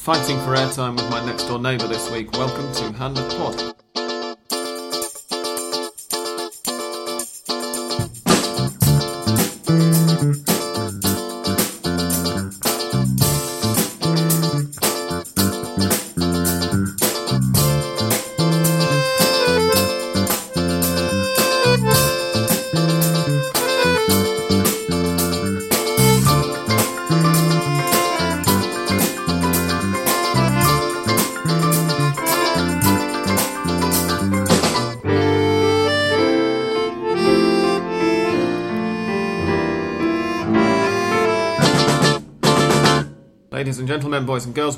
Fighting for airtime with my next door neighbour this week. Welcome to Hand of Pod.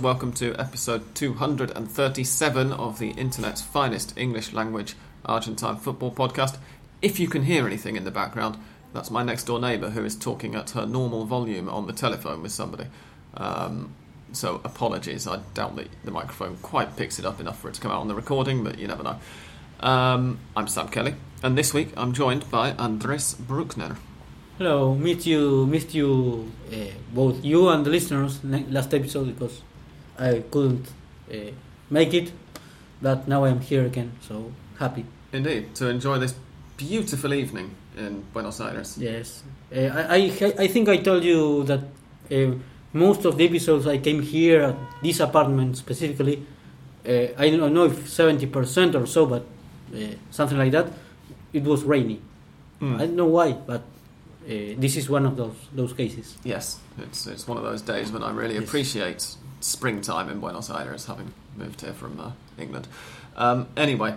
Welcome to episode 237 of the internet's finest English language Argentine football podcast. If you can hear anything in the background, that's my next door neighbour who is talking at her normal volume on the telephone with somebody. Um, so apologies, I doubt the microphone quite picks it up enough for it to come out on the recording, but you never know. Um, I'm Sam Kelly, and this week I'm joined by Andres Bruckner. Hello, meet you, missed you, uh, both you and the listeners last episode because I couldn't uh, make it, but now I'm here again, so happy. Indeed, to enjoy this beautiful evening in Buenos Aires. Yes, uh, I, I I think I told you that uh, most of the episodes I came here at this apartment specifically. Uh, I don't know if seventy percent or so, but uh, something like that. It was rainy. Mm. I don't know why, but uh, this is one of those those cases. Yes, it's it's one of those days when I really Yes. appreciate springtime in Buenos Aires, having moved here from uh, England. Um, anyway,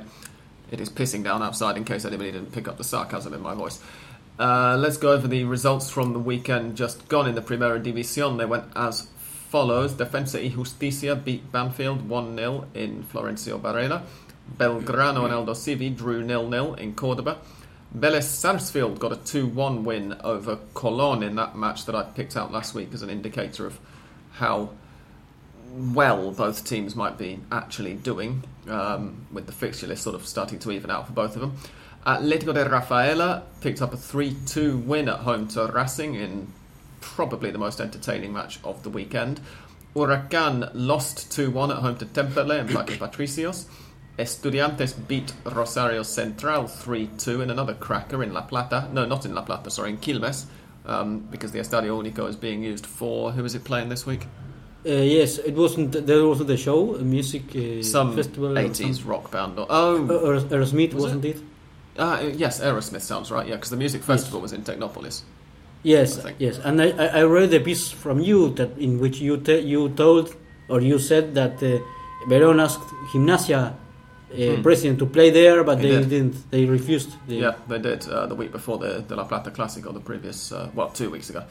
it is pissing down outside. In case anybody didn't pick up the sarcasm in my voice. Uh, let's go over the results from the weekend just gone in the Primera División. They went as follows: Defensa y Justicia beat Banfield 1-0 in Florencio Varela. Belgrano and Aldosivi drew 0-0 in Cordoba. Vélez Sarsfield got a 2 1 win over Colón in that match that I picked out last week as an indicator of how well both teams might be actually doing, um, with the fixture list sort of starting to even out for both of them. Atletico de Rafaela picked up a 3 2 win at home to Racing in probably the most entertaining match of the weekend. Huracan lost 2 1 at home to Temperley and Patricios. Estudiantes beat Rosario Central 3 2 in another cracker in La Plata. No, not in La Plata, sorry, in Quilmes, um, because the Estadio Único is being used for. Who is it playing this week? Uh, yes, it wasn't. There wasn't a show, a music uh, Some festival. 80s some- rock band. Or, oh, Uh, Aerosmith, Was wasn't it? uh, yes, Aerosmith sounds right, yeah, because the music festival was in Tecnópolis. Yes, yes. And I, I I read a piece from you that in which you te- you told or you said that uh, Verón asked Gimnasia uh, Hmm. president to play there, but He they did. didn't. They refused. The, Yeah, they did uh, the week before the, the La Plata Classic, or the previous, uh, well, two weeks ago.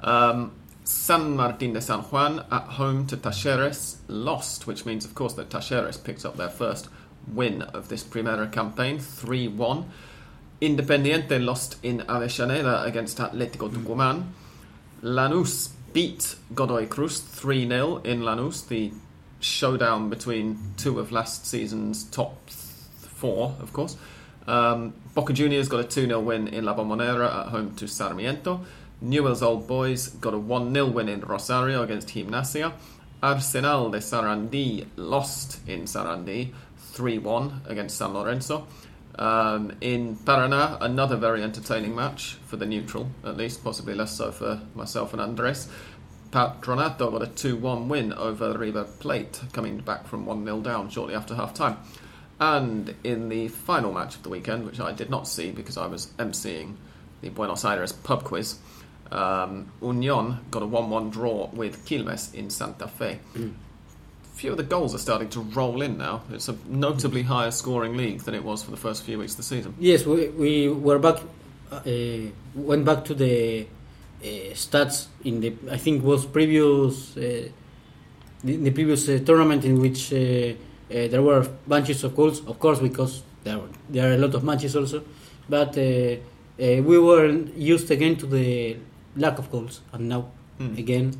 Um, San Martin de San Juan at home to Talleres lost, which means, of course, that Talleres picked up their first win of this Primera campaign, 3 1. Independiente lost in Avellaneda against Atletico Tucumán. Lanús beat Godoy Cruz 3 0 in Lanús, the showdown between two of last season's top four, of course. Um, Boca Juniors got a 2 0 win in La Bombonera at home to Sarmiento. Newell's Old Boys got a 1 0 win in Rosario against Gimnasia. Arsenal de Sarandí lost in Sarandí 3 1 against San Lorenzo. Um, in Paraná, another very entertaining match for the neutral, at least, possibly less so for myself and Andres. Patronato got a 2 1 win over River Plate, coming back from 1 0 down shortly after half time. And in the final match of the weekend, which I did not see because I was emceeing the Buenos Aires pub quiz, um, Union got a 1 1 draw with Quilmes in Santa Fe. few of the goals are starting to roll in now. It's a notably higher scoring league than it was for the first few weeks of the season. Yes, we, we were back. Uh, went back to the stats in the I think was previous uh, the, the previous uh, tournament in which uh, uh, there were bunches of goals. Of course, because there were, there are a lot of matches also, but uh, uh, we were used again to the lack of goals, and now Hmm. again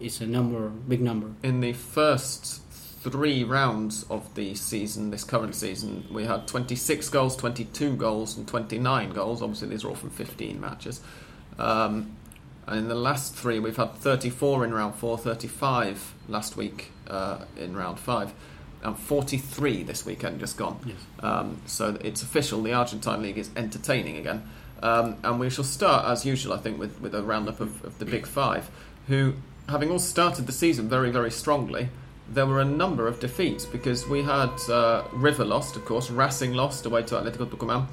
it's a number, big number. In the first three rounds of the season, this current season, we had 26 goals, 22 goals, and 29 goals. Obviously, these are all from 15 matches. Um, and in the last three, we've had 34 in round four, 35 last week uh, in round five. And 43 this weekend, just gone. Yes. Um, so it's official. The Argentine league is entertaining again. Um, and we shall start, as usual, I think, with, with a roundup of, of the Big Five, who, having all started the season very, very strongly, there were a number of defeats because we had uh, River lost, of course, Racing lost away to Atletico Tucumán,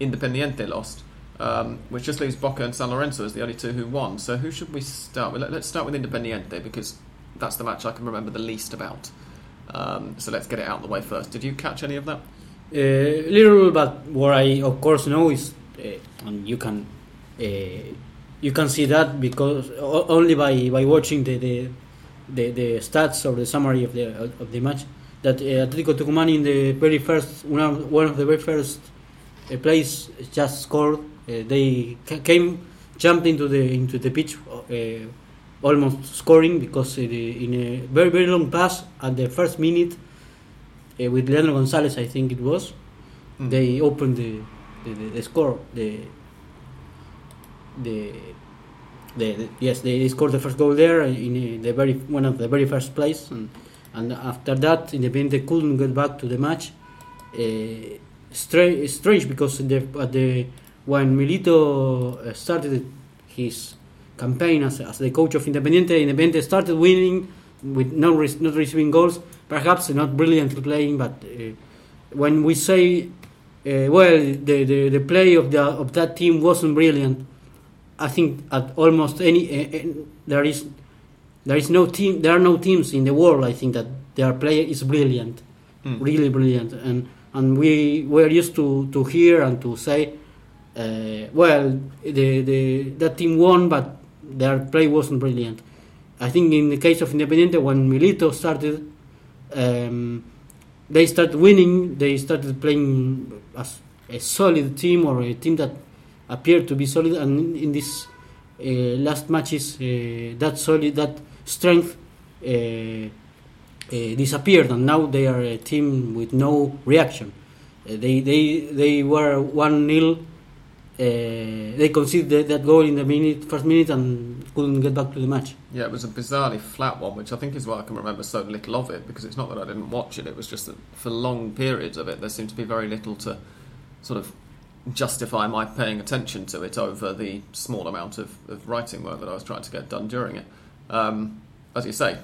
Independiente lost, um, which just leaves Boca and San Lorenzo as the only two who won. So who should we start with? Let, us start with Independiente because that's the match I can remember the least about. Um, so let's get it out of the way first. Did you catch any of that? Uh, little, but what I of course know is, uh, and you can uh, you can see that because only by, by watching the, the the the stats or the summary of the of the match that uh, Atletico Tucumán in the very first one of, the very first uh, just scored. Uh, they ca- came jumped into the into the pitch, uh, almost scoring because the, in a very very long pass at the first minute uh, with Leandro Gonzalez, I think it was. Mm. They opened the the, the, the score the the the, yes they scored the first goal there in the very one of the very first place and and after that Independiente couldn't get back to the match uh, stra- strange because the, at the when Milito uh, started his campaign as, as the coach of Independiente Independiente started winning with not, re- not receiving goals perhaps not brilliantly playing but uh, when we say uh, well the, the, the play of the of that team wasn't brilliant I think at almost any there is there is no team there are no teams in the world I think that their play is brilliant Mm. really brilliant and and we were used to to hear and to say uh, well the the that team won but their play wasn't brilliant. I think in the case of Independiente when Milito started um, they started winning. They started playing as a solid team or a team that appeared to be solid. And in, this uh, last matches uh, that solid that strength uh, uh, disappeared. And now they are a team with no reaction. Uh, they they they were 1-0 uh, they conceded that goal in the minute first minute and couldn't get back to the match Yeah, it was a bizarrely flat one, which I think is why I can remember so little of it, because it's not that I didn't watch it, it was just that for long periods of it, there seemed to be very little to sort of justify my paying attention to it over the small amount of, of writing work that I was trying to get done during it. Um, as you say,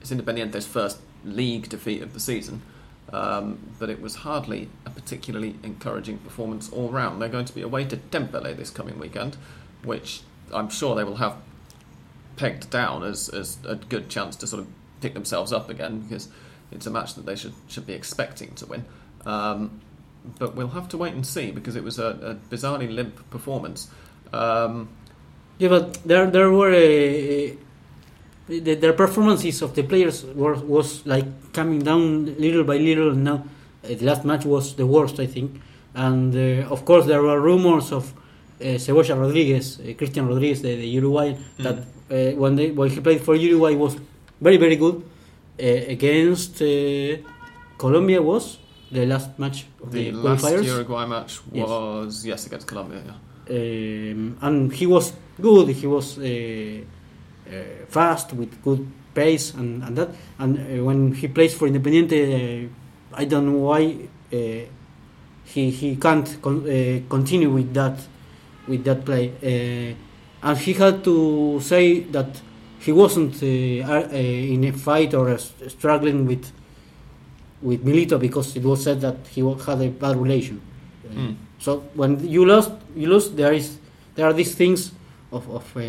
it's Independiente's first league defeat of the season, um, but it was hardly a particularly encouraging performance all round. They're going to be away to Temperley this coming weekend, which I'm sure they will have pegged down as, as a good chance to sort of pick themselves up again because it's a match that they should should be expecting to win. Um, but we'll have to wait and see because it was a, a bizarrely limp performance. Um, Yeah, but there there were a, the, their performances of the players were was like coming down little by little. Now uh, the last match was the worst, I think, and uh, of course there were rumors of uh, Cebolla Rodriguez, uh, Christian Rodriguez, the, the Uruguayan, that uh, when they when he played for Uruguay was very very good uh, against uh, Colombia was the last match of the the, last qualifiers. Uruguay match was yes against Colombia. Yeah. um, and he was good. He was fast with good pace and, and that. And uh, when he plays for Independiente, uh, I don't know why uh, he he can't con- uh, continue with that with that play. Uh, and he had to say that he wasn't uh, uh, in a fight or uh, struggling with with Milito because it was said that he had a bad relation. Uh, Mm. so when you lost, you lose. There is there are these things of of uh,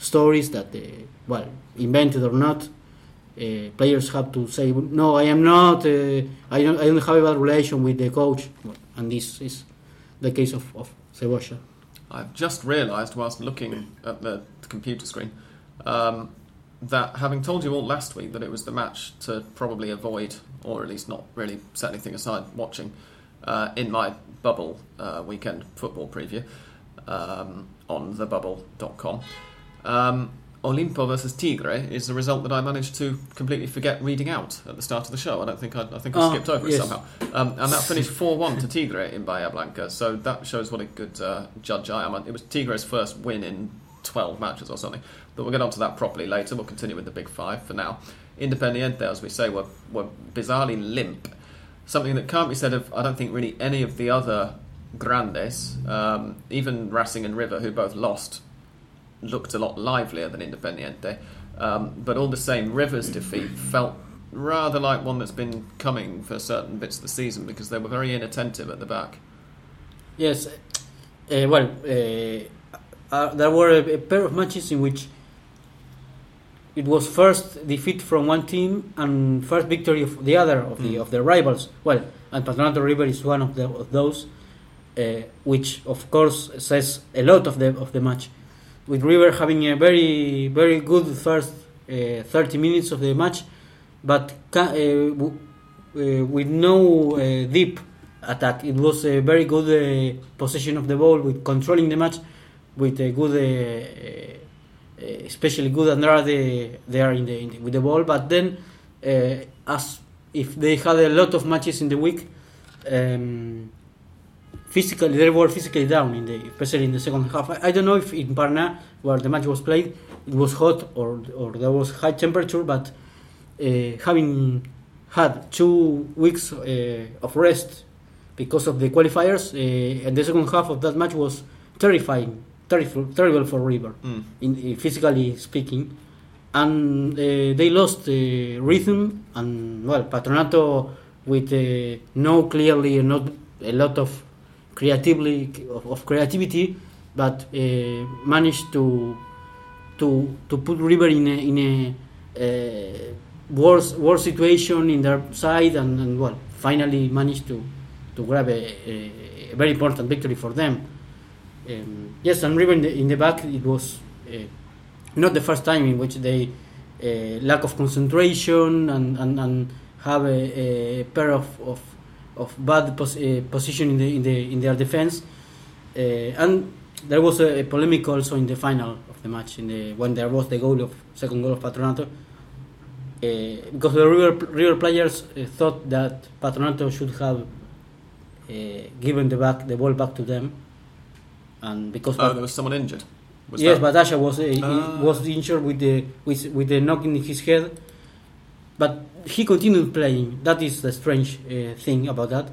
stories that, uh, well, invented or not. Uh, players have to say, no, I am not. Uh, I don't. I don't have a bad relation with the coach. And this is the case of of Cebolla. I've just realised whilst looking at the computer screen um, that having told you all last week that it was the match to probably avoid, or at least not really set anything aside watching, uh, in my bubble uh, weekend football preview um, on thebubble.com. Um, Olimpo versus Tigre is the result that I managed to completely forget reading out at the start of the show. I don't think I, I think I Ah, skipped over yes. it somehow, um, and that finished four one to Tigre in Bahia Blanca. So that shows what a good uh, judge I am. It was Tigre's first win in twelve matches or something. But we'll get onto that properly later. We'll continue with the big five for now. Independiente, as we say, were, were bizarrely limp. Something that can't be said of, I don't think, really any of the other grandes. Um, even Racing and River, who both lost, looked a lot livelier than Independiente. Um, but all the same, River's defeat felt rather like one that's been coming for certain bits of the season because they were very inattentive at the back. Yes, uh, well, uh, uh, there were a, a, pair of matches in which it was first defeat from one team and first victory of the other of the mm. of the rivals. Well, and Patronato River is one of, the, of those, uh, which of course says a lot of the of the match. With River having a very very good first uh, 30 minutes of the match but uh, uh, with no uh, deep attack. It was a very good possession of the ball with controlling the match with a good, especially good Andrade there in the, in the, with the ball. But then, as if they had a lot of matches in the week. Um, physically they were physically down in the especially in the second half. I, I, don't know if in Paraná where the match was played it was hot or or there was high temperature, but uh, having had two weeks uh, of rest because of the qualifiers, uh, and the second half of that match was terrifying, terrible, terrible for River, mm. in, in, physically speaking. And they lost rhythm, and well, Patronato with no clearly not a lot of creatively of, creativity, but uh, managed to to to put River in a, in a uh, worse worse situation in their side and, and well finally managed to to grab a, a, a very important victory for them. Um, yes, and River in the, in the back it was uh, not the first time in which they uh, lack of concentration and, and, and have a, a pair of, of, of bad pos- uh, position in the in the in their defense, uh, and there was a, a polemic also in the final of the match in the when there was the goal of second goal of Patronato uh, because the River, River players uh, thought that Patronato should have uh, given the back the ball back to them, and because oh, there was someone injured. Was yes, that? Batalla was uh, was injured with the with with the knock in his head, but he continued playing. That is the strange uh, thing about that.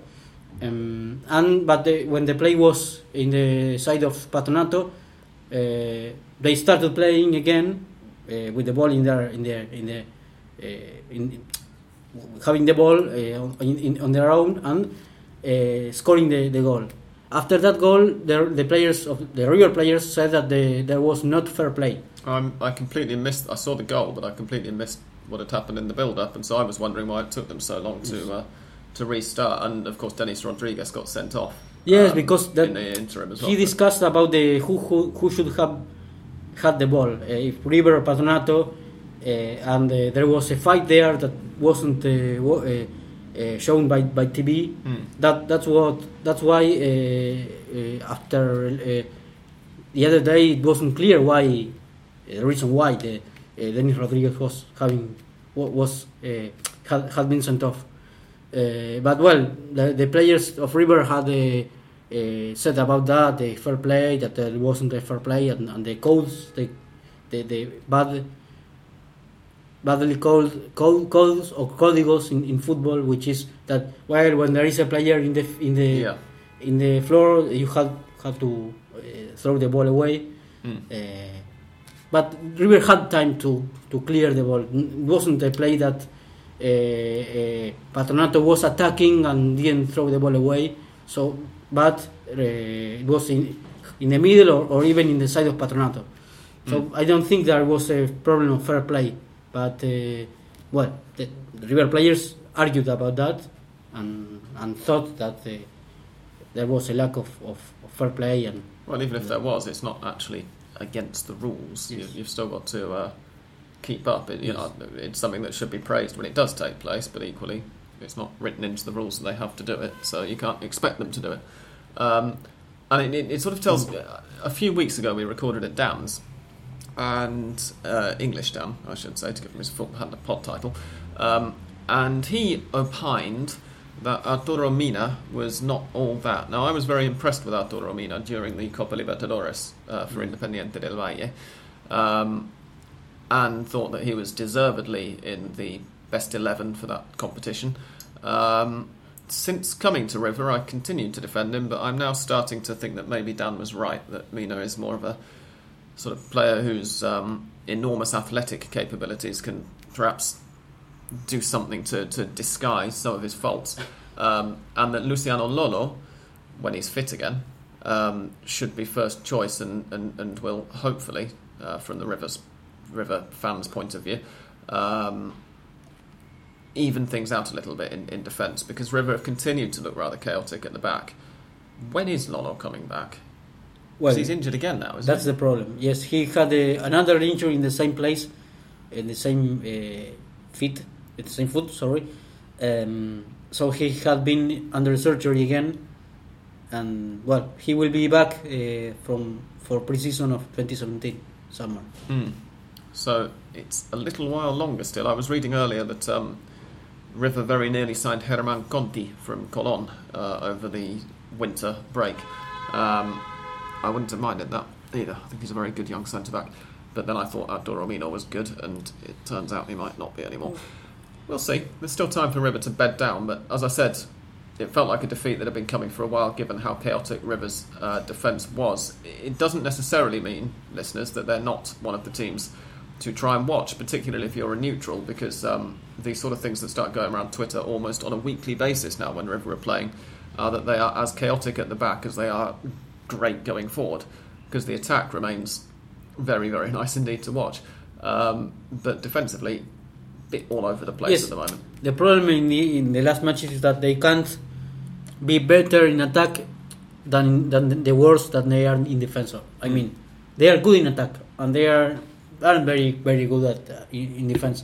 Um, and but the, when the play was in the side of Patronato, uh, they started playing again with the ball in their in their in the Eh, in, having the ball eh, in, in, on their own and eh, scoring the, the goal. After that goal, the, the players of the River players said that the, there was not fair play. I completely missed. I saw the goal, but I completely missed what had happened in the build-up, and so I was wondering why it took them so long to uh, to restart. And of course, Denis Rodriguez got sent off. Yes, um, because that in the interim as well. He discussed about the who, who who should have had the ball, uh, if River or Patronato uh, and uh, there was a fight there that wasn't uh, shown by, by TV. Mm. That that's what that's why after the other day it wasn't clear why the reason why the Denis Rodriguez was having was had, had been sent off. Uh, but well, the, the, players of River had uh, uh, said about that the fair play that there wasn't a fair play and, and the codes the the, the bad badly called codes or códigos in, in football, which is that while when there is a player in the in the yeah. in the floor, you have have to uh, throw the ball away. Mm. Uh, but River had time to, to clear the ball. It wasn't a play that uh, uh Patronato was attacking and didn't throw the ball away. So, but uh, it was in in the middle or, or even in the side of Patronato. So mm. I don't think there was a problem of fair play. But uh, well, the, the, River players argued about that and and thought that uh, there was a lack of, of, of, fair play and. Well, even if there was, it's not actually against the rules. Yes. You, have still got to uh, keep up. It, you yes. know, it's something that should be praised when it does take place, but equally, it's not written into the rules that they have to do it, so you can't expect them to do it. Um, and it, it, sort of tells. A few weeks ago, we recorded at Dams, and uh, English Dan, I should say, to give him his full pod title. Um, and he opined that Arturo Mina was not all that. Now, I was very impressed with Arturo Mina during the Copa Libertadores uh, for mm. Independiente del Valle. Um, and thought that he was deservedly in the best 11 for that competition. Um, since coming to River, I continued to defend him, but I'm now starting to think that maybe Dan was right, that Mina is more of a sort of player whose um, enormous athletic capabilities can perhaps do something to, to disguise some of his faults. Um, and that Luciano Lolo, when he's fit again, um, should be first choice and, and, and will hopefully, uh, from the Rivers, River fans' point of view, um, even things out a little bit in, in defence because River have continued to look rather chaotic at the back. When is Lolo coming back? Well, he's injured again now, isn't that's he? the problem. Yes, he had a, another injury in the same place, in the same uh, feet, in the same foot. Sorry. Um, so he had been under surgery again, and well, he will be back uh, from for preseason of 2017 summer. Hmm. So it's a little while longer still. I was reading earlier that um, River very nearly signed Germán Conti from Colon uh, over the winter break. Um, I wouldn't have minded that either. I think he's a very good young centre back. But then I thought Abdul Romino was good, and it turns out he might not be anymore. We'll see. There's still time for River to bed down, but as I said, it felt like a defeat that had been coming for a while, given how chaotic River's uh, defence was. It doesn't necessarily mean, listeners, that they're not one of the teams to try and watch, particularly if you're a neutral, because um, these sort of things that start going around Twitter almost on a weekly basis now when River are playing are that they are as chaotic at the back as they are great going forward, because the attack remains very, very nice indeed to watch. Um, but defensively, bit all over the place Yes. at the moment. The problem in the in the last matches is that they can't be better in attack than than the worst that they are in defense. I Mm. mean, they are good in attack and they are aren't very very good at uh, in, in defense.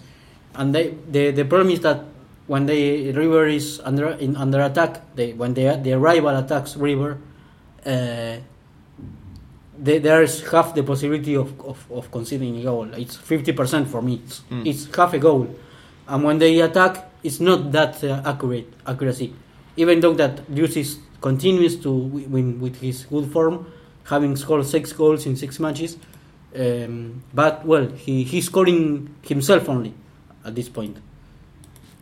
And they the the problem is that when the River is under in under attack, they when they the rival attacks River, uh, there's half the possibility of, of, of conceding a goal. It's fifty percent for me. It's, Mm. it's half a goal, and when they attack, it's not that uh, accurate accuracy. Even though that Lucis continues to win with his good form, having scored six goals in six matches, um, but well, he he's scoring himself only at this point. point,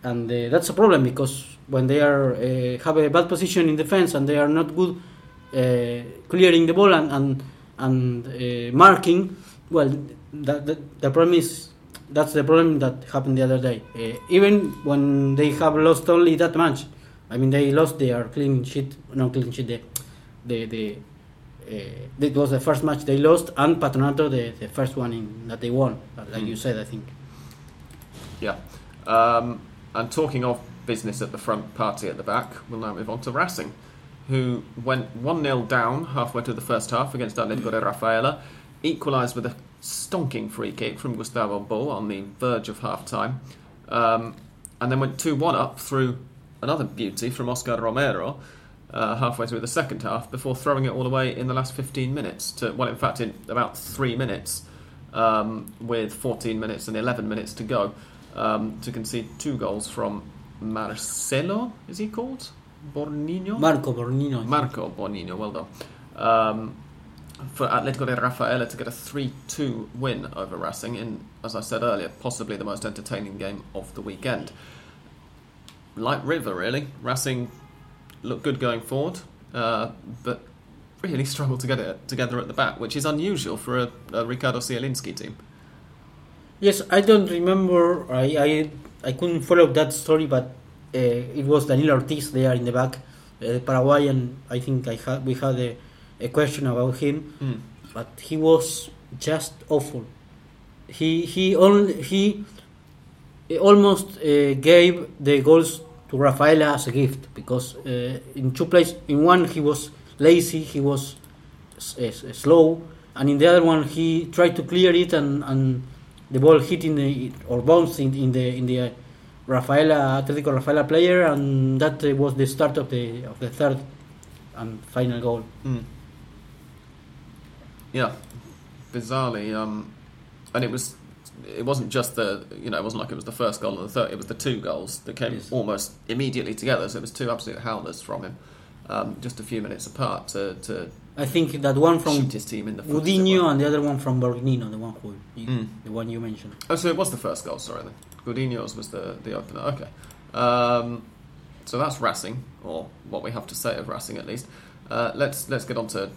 and uh, that's a problem because when they are uh, have a bad position in defense and they are not good uh, clearing the ball and and, and uh, marking, well, that, that, the problem is that's the problem that happened the other day. Uh, even when they have lost only that match, I mean they lost their clean sheet, no clean sheet, the the, the uh, that was the first match they lost, and Patronato the, the first one in, that they won, like Mm. you said, I think. Yeah. Um, and talking of business at the front, party at the back, we'll now move on to Racing, who went 1 0 down halfway through the first half against Atletico de Rafaela, equalised with a stonking free kick from Gustavo Bou on the verge of half time, um, and then went 2 1 up through another beauty from Oscar Romero. Uh, halfway through the second half, before throwing it all away in the last 15 minutes. To well, in fact, in about three minutes, um, with 14 minutes and 11 minutes to go, um, to concede two goals from Marcelo, is he called? Borgnino? Marco Borgnino. Marco Borgnino, well done. Um, for Atletico de Rafaela to get a 3 2 win over Racing in, as I said earlier, possibly the most entertaining game of the weekend. Like River, really. Racing looked good going forward, uh, but really struggled to get it together at the back, which is unusual for a, a Ricardo Zielinski team. Yes, I don't remember. I I, I couldn't follow that story, but it was Daniel Ortiz there in the back, uh, Paraguayan. I think I had we had a, a question about him, Mm. but he was just awful. He he only he almost uh, gave the goals to Rafaela as a gift because uh, in two places, in one he was lazy, he was slow, and in the other one he tried to clear it and, and the ball hit in the or bounced in, in the in the Rafaela Atletico Rafaela player, and that was the start of the of the third and final goal. Mm. Yeah, bizarrely, um, and it was. It wasn't just the you know it wasn't like it was the first goal and the third. It was the two goals that came Yes. almost immediately together. So it was two absolute howlers from him, um, just a few minutes apart to, to I think that one from his team in the. Godinho and the other one from Borgnino, the one who, Mm. the one you mentioned. Oh, so it was the first goal. Sorry, then. Godinho's was the the opener. Okay, um, so that's Racing, or what we have to say of Racing at least. Uh, let's let's get on to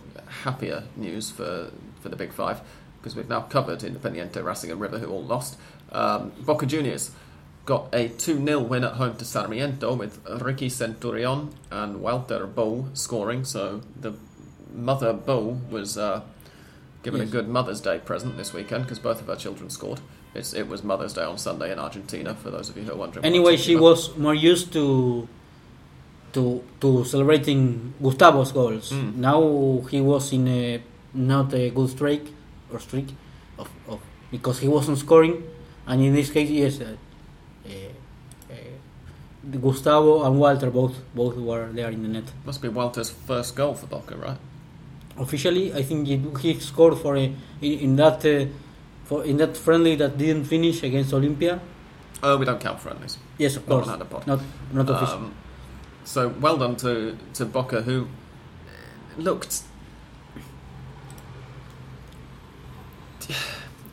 happier news for for the Big Five because we've now covered Independiente, Racing, and River, who all lost. Um, Boca Juniors got a 2 0 win at home to Sarmiento with Ricky Centurion and Walter Bou scoring. So the mother Bou was uh, given a good Mother's Day present this weekend because both of her children scored. It's, it was Mother's Day on Sunday in Argentina, for those of you who are wondering. Anyway, she was more used to to to celebrating Gustavo's goals. Mm. Now he was in a not a good streak or streak of, of because he wasn't scoring, and in this case, yes, uh, uh, uh, Gustavo and Walter both both were there in the net. Must be Walter's first goal for Boca, right? Officially, I think he, he scored for a in, in that uh, for in that friendly that didn't finish against Olympia. Oh, we don't count friendlies. Yes, of course, Pod. not not official. Um, so well done to to Boca, who looked.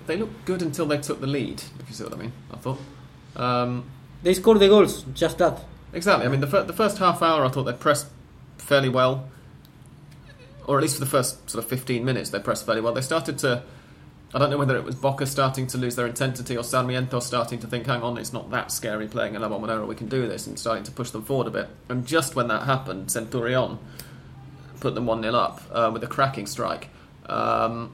They looked good until they took the lead. If you see what I mean, I thought. Um, They scored the goals, just that. exactly. I mean, the fir- the first half hour, I thought they pressed fairly well, or at least for the first sort of fifteen minutes, they pressed fairly well. They started to. I don't know whether it was Boca starting to lose their intensity or Sarmiento starting to think, hang on, it's not that scary playing in La Bombonera, we can do this, and starting to push them forward a bit. And just when that happened, Centurion put them 1 0 up uh, with a cracking strike. Um,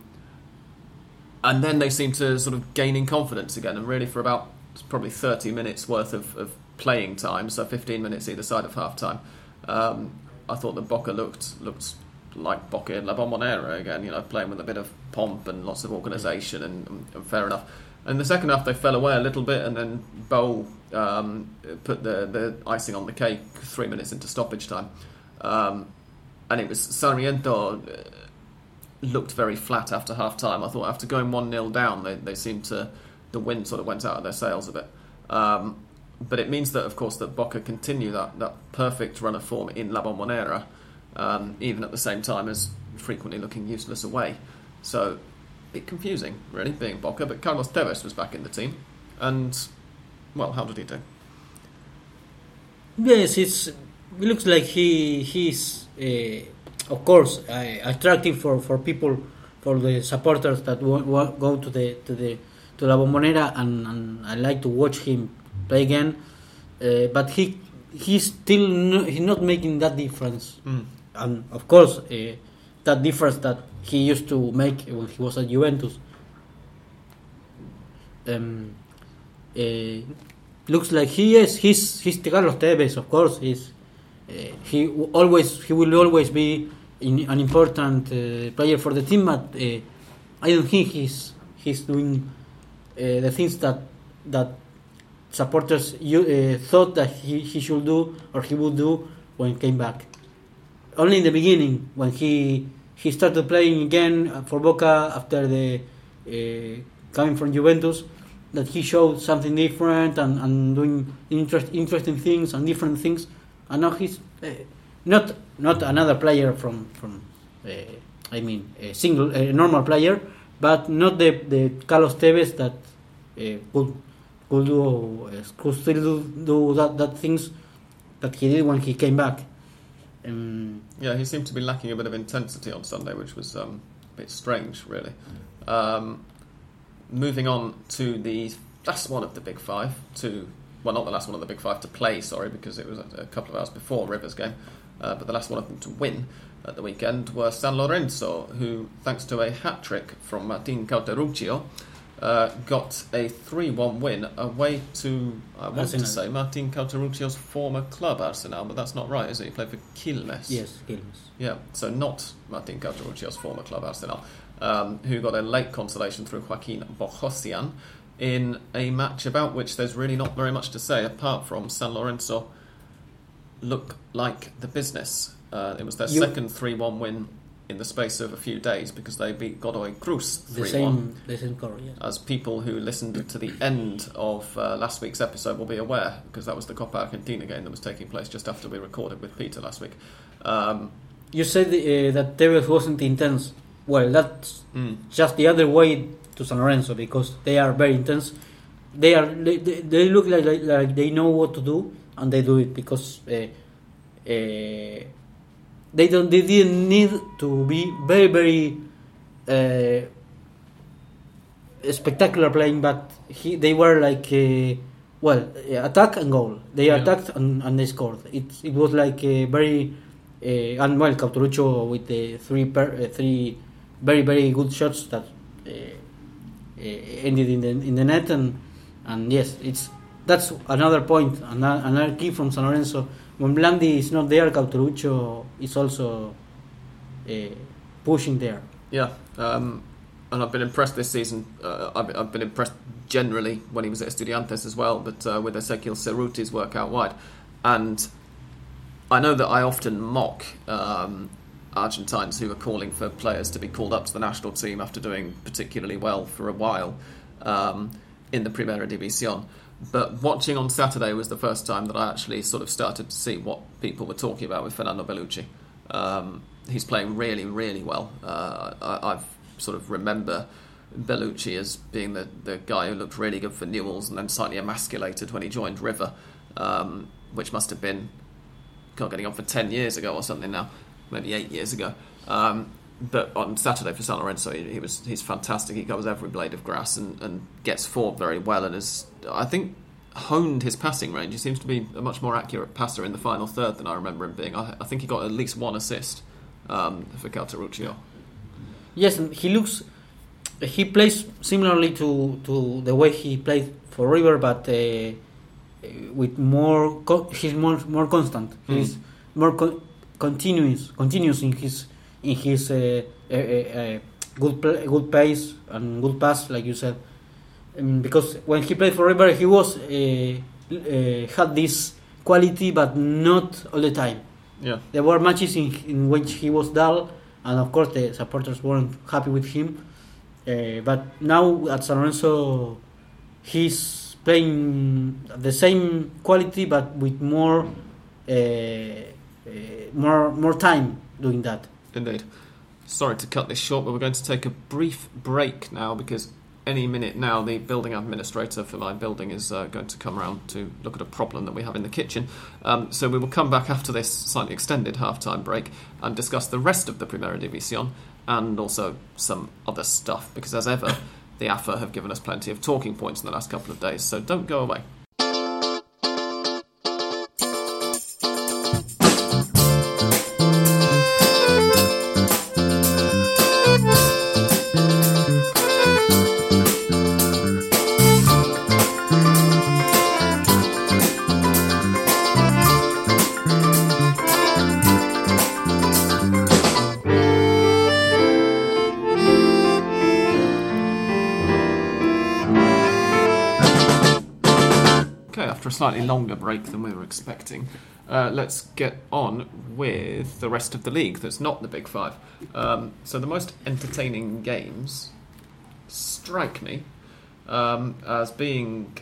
and then they seemed to sort of gaining confidence again, and really for about probably 30 minutes worth of, of playing time, so 15 minutes either side of half time. Um, I thought that Boca looked looked like Boca in La Bombonera again, you know, playing with a bit of pomp and lots of organisation, and, and, fair enough. And the second half, they fell away a little bit, and then Bou um, put the, the icing on the cake three minutes into stoppage time. Um, and it was Sarmiento uh, looked very flat after half time. I thought after going 1 0 down, they, they seemed to, the wind sort of went out of their sails a bit. Um, but it means that, of course, that Boca continue that, that perfect run of form in La Bombonera, um, even at the same time as frequently looking useless away. So, a bit confusing, really, being Boca. But Carlos Tevez was back in the team. And, well, how did he do? Yes, it's, it looks like he he's uh, of course uh, attractive for, for people for the supporters that wa- wa- go to the to the to La Bombonera and, and I like to watch him play again. Uh, but he he's still no, he's not making that difference. Mm. And of course uh, that difference that he used to make when he was at Juventus. Um, uh, looks like he is he's he's Carlos Tevez, of course. He's uh, he always he will always be in, an important uh, player for the team, but uh, I don't think he's he's doing uh, the things that that supporters you, thought that he, he should do or he would do when he came back only in the beginning when he he started playing again for Boca after the uh, coming from Juventus that he showed something different and, and doing interest, interesting things and different things. And now he's uh, not not another player from from uh, I mean a single a normal player but not the the Carlos Tevez that uh, could could do uh, could still do, do that, that things that he did when he came back um, Yeah, he seemed to be lacking a bit of intensity on Sunday, which was um, a bit strange, really. Um, moving on to the last one of the big five, to well, not the last one of the big five to play, sorry, because it was a, a couple of hours before Rivers game, uh, but the last one of them to win at the weekend were San Lorenzo, who, thanks to a hat trick from Martin Cauteruccio, uh, got a 3 1 win away to, I want to say, Martin Cauteruccio's former club, Arsenal, but that's not right, is it? He played for Quilmes. yes Quilmes. Yeah, so not Martin Cauteruccio's former club, Arsenal, um, who got a late consolation through Joaquin Boghossian in a match about which there's really not very much to say apart from San Lorenzo look like the business. Uh, it was their You- second 3 1 win in the space of a few days because they beat Godoy Cruz 3 1 same the same color yeah as people who listened to the end of uh, last week's episode will be aware, because that was the Copa Argentina game that was taking place just after we recorded with Peter last week. Um, you said uh, that Tevez wasn't intense. Well, that's Mm. just the other way to San Lorenzo because they are very intense. They are they, they, they look like, like like they know what to do and they do it because uh, uh, they don't they didn't need to be very very uh, spectacular playing, but he they were like uh, well attack and goal. They Yeah. attacked and, and they scored. It it was like a very uh, and well Cauteruccio with the three per, uh, three very very good shots that uh, uh, ended in the in the net and and yes it's that's another point another, another key from San Lorenzo when Blandi is not there Cauteruccio is also uh, pushing there Yeah, um, and I've been impressed this season. Uh, I've, I've been impressed generally when he was at Estudiantes as well, but uh, with Ezequiel Cerruti's work out wide. And I know that I often mock um, Argentines who are calling for players to be called up to the national team after doing particularly well for a while um, in the Primera División. But watching on Saturday was the first time that I actually sort of started to see what people were talking about with Fernando Belluschi. Um, he's playing really, really well. Uh, I, I've sort of remember Belluschi as being the, the guy who looked really good for Newell's and then slightly emasculated when he joined River, um, which must have been God, getting on for 10 years ago or something now, maybe eight years ago. Um, but on Saturday for San Lorenzo, he, he was he's fantastic. He covers every blade of grass and, and gets forward very well, and has I think honed his passing range. He seems to be a much more accurate passer in the final third than I remember him being. I, I think he got at least one assist um, for Cauteruccio. Yes, and he looks. He plays similarly to, to the way he played for River, but uh, with more. Co- he's more more constant. Mm. He's more con- continuous, continuous in his in his uh, uh, uh, good good pace and good pass, like you said. Um, because when he played for River, he was uh, uh, had this quality, but not all the time. Yeah, There were matches in, in which he was dull, and of course the supporters weren't happy with him. Uh, but now at San Lorenzo, he's playing the same quality, but with more, uh, uh, more, more time doing that. Indeed. Sorry to cut this short, but we're going to take a brief break now because any minute now the building administrator for my building is uh, going to come around to look at a problem that we have in the kitchen. Um, so we will come back after this slightly extended half-time break and discuss the rest of the Primera División and also some other stuff because as ever the AFA have given us plenty of talking points in the last couple of days. So don't go away. Slightly longer break than we were expecting, uh, let's get on with the rest of the league that's not the Big Five. Um, so, the most entertaining games strike me um, as being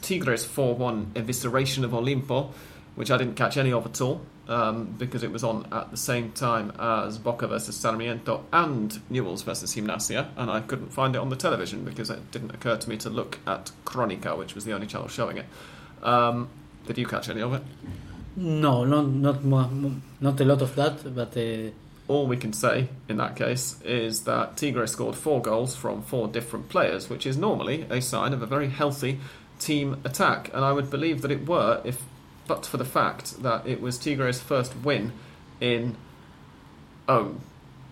Tigres 4 1 Evisceration of Olimpo, which I didn't catch any of at all um, because it was on at the same time as Boca versus Sarmiento and Newell's versus Gimnasia, and I couldn't find it on the television because it didn't occur to me to look at Cronica, which was the only channel showing it. Um, did you catch any of it? No, not not not a lot of that, but uh, All we can say in that case is that Tigre scored four goals from four different players, which is normally a sign of a very healthy team attack. And I would believe that it were, if but for the fact that it was Tigres' first win in oh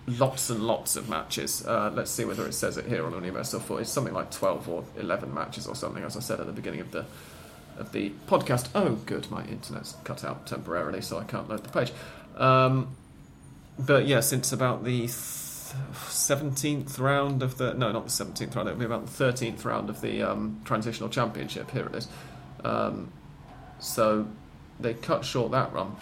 lots and lots of matches. Uh, let's see whether it says it here on Universal Foot. It's something like twelve or eleven matches or something, as I said at the beginning of the of the podcast. Oh, good, my internet's cut out temporarily, so I can't load the page. Um, but yeah, since about the seventeenth round of the no, not the seventeenth round. It'll be about the thirteenth round of the um, transitional championship. Here it is. Um, so they cut short that run,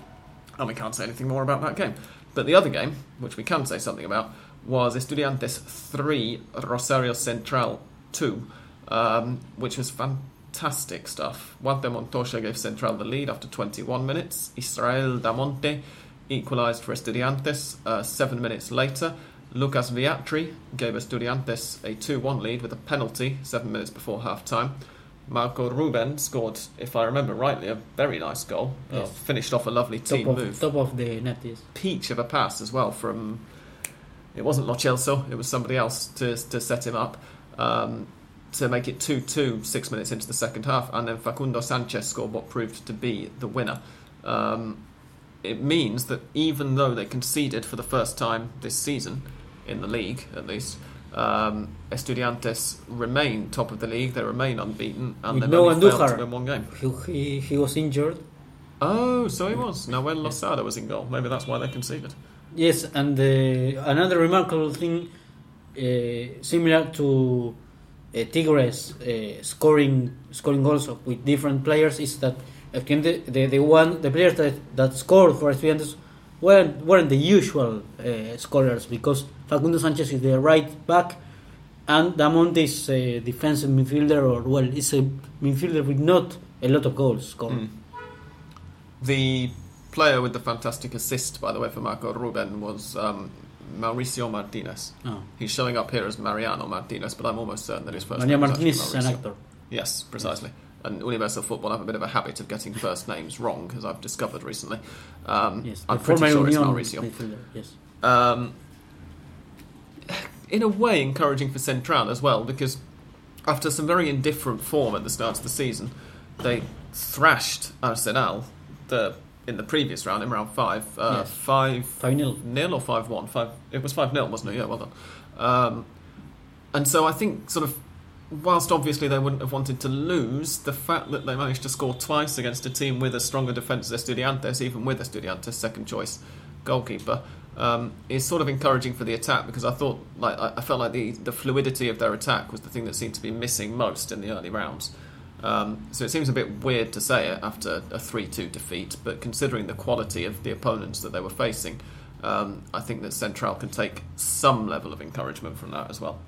and we can't say anything more about that game. But the other game, which we can say something about, was Estudiantes three, Rosario Central two, um, which was fantastic stuff. Walter Montoya gave Central the lead after 21 minutes. Israel Damonte equalised for Estudiantes uh, seven minutes later. Lucas Viatri gave Estudiantes a 2 1 lead with a penalty seven minutes before half time. Marco Ruben scored, if I remember rightly, a very nice goal. Uh, finished off a lovely Top team of, move. top of the net, yes. Peach of a pass as well from. It wasn't Lo Celso, it was somebody else to, to set him up. Um, to make it 2 2 six minutes into the second half, and then Facundo Sanchez scored what proved to be the winner. Um, it means that even though they conceded for the first time this season, in the league at least, um, Estudiantes remain top of the league, they remain unbeaten, and they've no only failed to win one game. He, he, he was injured. Oh, so he was. Now when Losada was in goal. Maybe that's why they conceded. Yes, and uh, another remarkable thing, uh, similar to Tigres uh, scoring scoring goals with different players, is that Estudiantes, the the one the players that, that scored for Estudiantes weren't weren't the usual uh, scorers because Facundo Sanchez is the right back, and Damonte is a defensive midfielder, or well, is a midfielder with not a lot of goals scored. Mm. The player with the fantastic assist, by the way, for Marco Ruben was um, Mauricio Martinez. Oh. He's showing up here as Mariano Martinez, but I'm almost certain that his first Maria name Martinez actually is an actor. Yes, precisely. And Universal Football have a bit of a habit of getting first names wrong, as I've discovered recently. Um, Yes, I'm pretty sure it's Mauricio. Yes. Um, in a way, encouraging for Central as well, because after some very indifferent form at the start of the season, they thrashed Arsenal the, in the previous round, in round five, uh, Yes. five Five nil. nil or five one. It was five nil, wasn't it? Yeah, well done. Um, and so I think sort of. Whilst obviously they wouldn't have wanted to lose, the fact that they managed to score twice against a team with a stronger defence as Estudiantes, even with Estudiantes second choice goalkeeper, um, is sort of encouraging for the attack because I thought, like, I I felt like the, the fluidity of their attack was the thing that seemed to be missing most in the early rounds. Um, so it seems a bit weird to say it after a 3 2 defeat, but considering the quality of the opponents that they were facing, um, I think that Central can take some level of encouragement from that as well.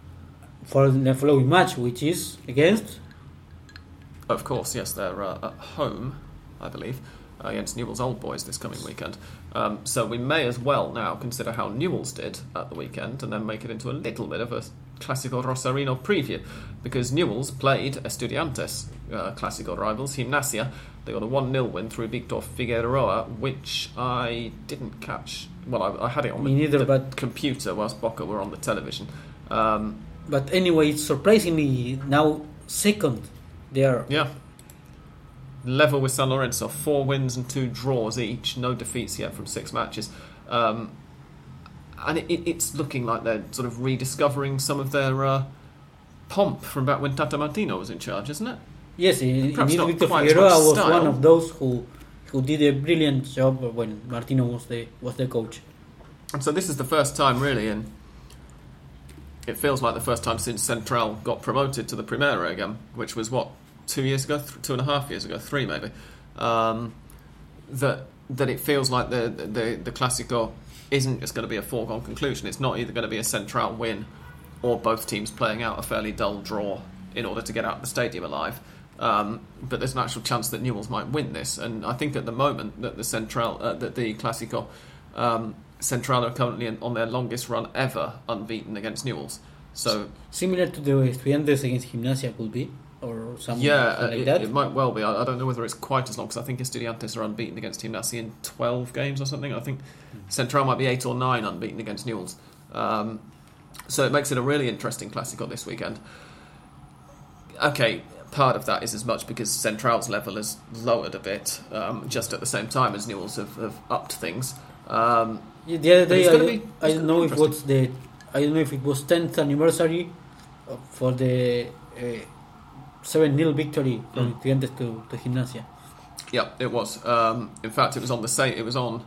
for the following match, which is against Of course, yes, they're uh, at home, I believe, uh, against Newell's Old Boys this coming weekend. Um, so we may as well now consider how Newell's did at the weekend and then make it into a little bit of a Clásico Rosarino preview because Newell's played Estudiantes, uh, Clásico rivals, Gimnasia. They got a 1 0 win through Victor Figueroa, which I didn't catch. Well, I, I had it on Me the, neither, the but- computer whilst Boca were on the television. Um, But anyway, it's surprisingly now second. They are Yeah. Level with San Lorenzo, four wins and two draws each, no defeats yet from six matches. Um, and it, it, it's looking like they're sort of rediscovering some of their uh, pomp from back when Tata Martino was in charge, isn't it? yes, indeed Victor Figueroa was style. one of those who who did a brilliant job when Martino was the was the coach. And so this is the first time, really, and it feels like the first time since Central got promoted to the Primera again, which was what two years ago, th- two and a half years ago, three maybe. Um, that that it feels like the the the Clásico isn't just going to be a foregone conclusion. It's not either going to be a Central win or both teams playing out a fairly dull draw in order to get out of the stadium alive. Um, but there's an actual chance that Newell's might win this, and I think at the moment that the Central uh, that the Clásico um, Central are currently on their longest run ever unbeaten against Newell's. So Similar to the way Estudiantes against Gimnasia could be, or something yeah, uh, like it, it might well be. I, I don't know whether it's quite as long because I think Estudiantes are unbeaten against Gimnasia in 12 games or something. I think Central might be eight or nine unbeaten against Newell's. Um, so it makes it a really interesting Clásico this weekend. Okay, part of that is as much because Central's level has lowered a bit, um, just at the same time as Newell's have, have upped things. Um, Yeah, the other day, I, don't- be- I don't know if was the I don't know if it was 10th anniversary for the uh, seven 0 victory from Mm. Estudiantes to to Gimnasia. Yeah, it was. Um, in fact, it was on the same. It was on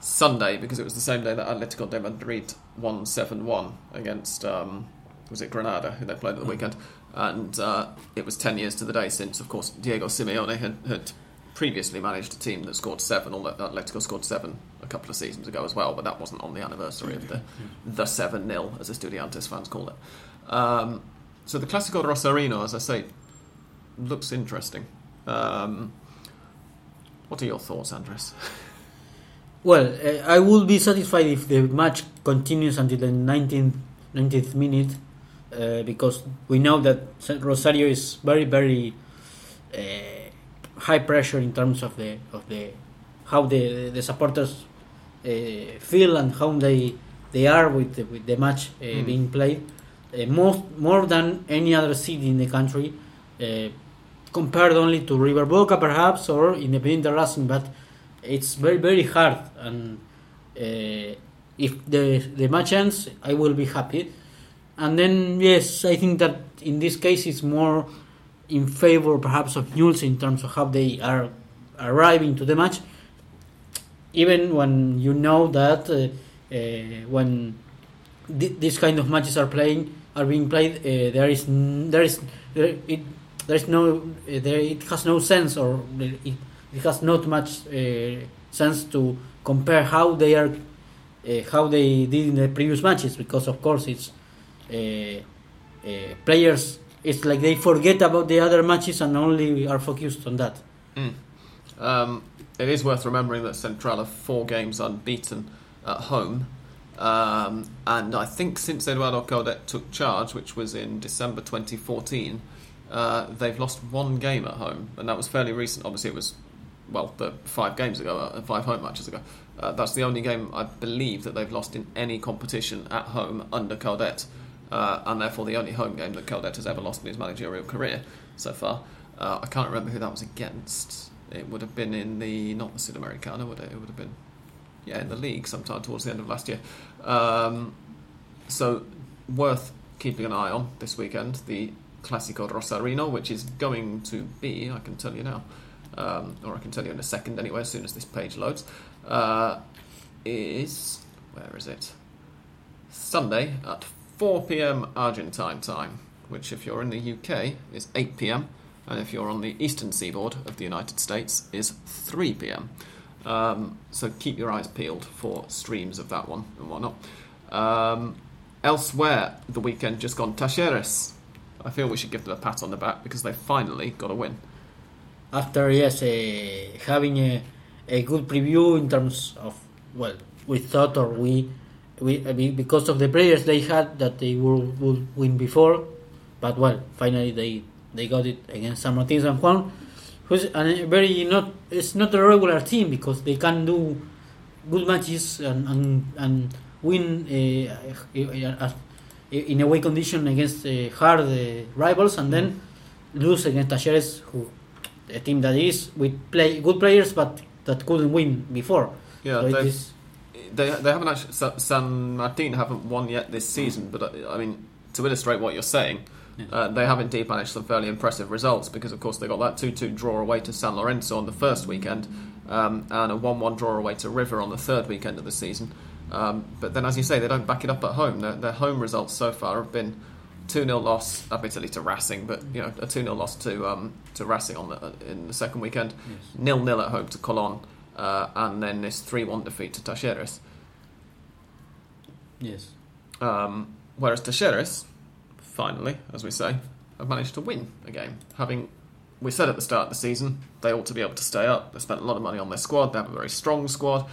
Sunday because it was the same day that Atletico de Madrid won seven one against. Um, was it Granada who they played at the Mm. weekend? And uh, it was ten years to the day since, of course, Diego Simeone had, had previously managed a team that scored seven. Although Atletico scored seven a couple of seasons ago as well, but that wasn't on the anniversary of the the seven 0 as Estudiantes fans call it. Um, so the de Rosarino, as I say, looks interesting. Um, what are your thoughts, Andres? Well, uh, I will be satisfied if the match continues until the 19th, 19th minute, uh, because we know that Rosario is very, very uh, high pressure in terms of the of the how the the supporters uh, feel and how they they are with the, with the match mm. being played. Uh, most more than any other city in the country, compared only to River Boca perhaps or Independiente Racing, but it's very very hard. And uh, if the the match ends I will be happy. And then yes I think that in this case it's more in favor perhaps of Newell's in terms of how they are arriving to the match. Even when you know that uh, uh, when th- this kind of matches are playing are being played uh, there is there is it there is no uh, there it has no sense or it, it has not much uh, sense to compare how they are uh, how they did in the previous matches because of course it's players it's like they forget about the other matches and only are focused on that mm. um, it is worth remembering that Central are four games unbeaten at home um, and I think since Eduardo Coudet took charge which was in December 2014 uh, they've lost one game at home, and that was fairly recent. Obviously, it was well, the five games ago, uh, five home matches ago. Uh, that's the only game I believe that they've lost in any competition at home under Coudet, uh, and therefore the only home game that Coudet has ever lost in his managerial career so far. Uh, I can't remember who that was against. It would have been in the not the Sudamericana, would it? It would have been yeah in the league sometime towards the end of last year. Um, so worth keeping an eye on this weekend. The Clásico Rosarino, which is going to be, I can tell you now, um, or I can tell you in a second anyway, as soon as this page loads, uh, is, where is it? Sunday at 4 pm Argentine time, which, if you're in the UK, is 8 pm, and if you're on the eastern seaboard of the United States, is 3 pm. Um, so keep your eyes peeled for streams of that one and whatnot. Um, elsewhere, the weekend just gone, Talleres I feel we should give them a pat on the back because they finally got a win. After yes, uh, having a, a good preview in terms of well, we thought or we we I mean, because of the players they had that they would, would win before, but well, finally they they got it against San Martin San Juan, who's a very not it's not a regular team because they can do good matches and and, and win uh, in away condition against uh, hard uh, rivals and then mm. lose against Talleres, who a team that is with play good players but that couldn't win before. Yeah, so they they haven't actually San Martin haven't won yet this season, but uh, I mean to illustrate what you're saying. Yeah. Uh, they have indeed managed some fairly impressive results because, of course, they got that 2 2 draw away to San Lorenzo on the first weekend um, and a 1 1 draw away to River on the third weekend of the season. Um, but then, as you say, they don't back it up at home. Their, their home results so far have been 2 0 loss, admittedly to Racing, but you know a 2 0 loss to um, to Racing on the, in the second weekend, nil yes. 0 at home to Colon, uh, and then this 3 1 defeat to Talleres. Yes. Um, whereas Talleres, finally, as we say, have managed to win a game. Having, we said at the start of the season, they ought to be able to stay up. They spent a lot of money on their squad, they have a very strong squad.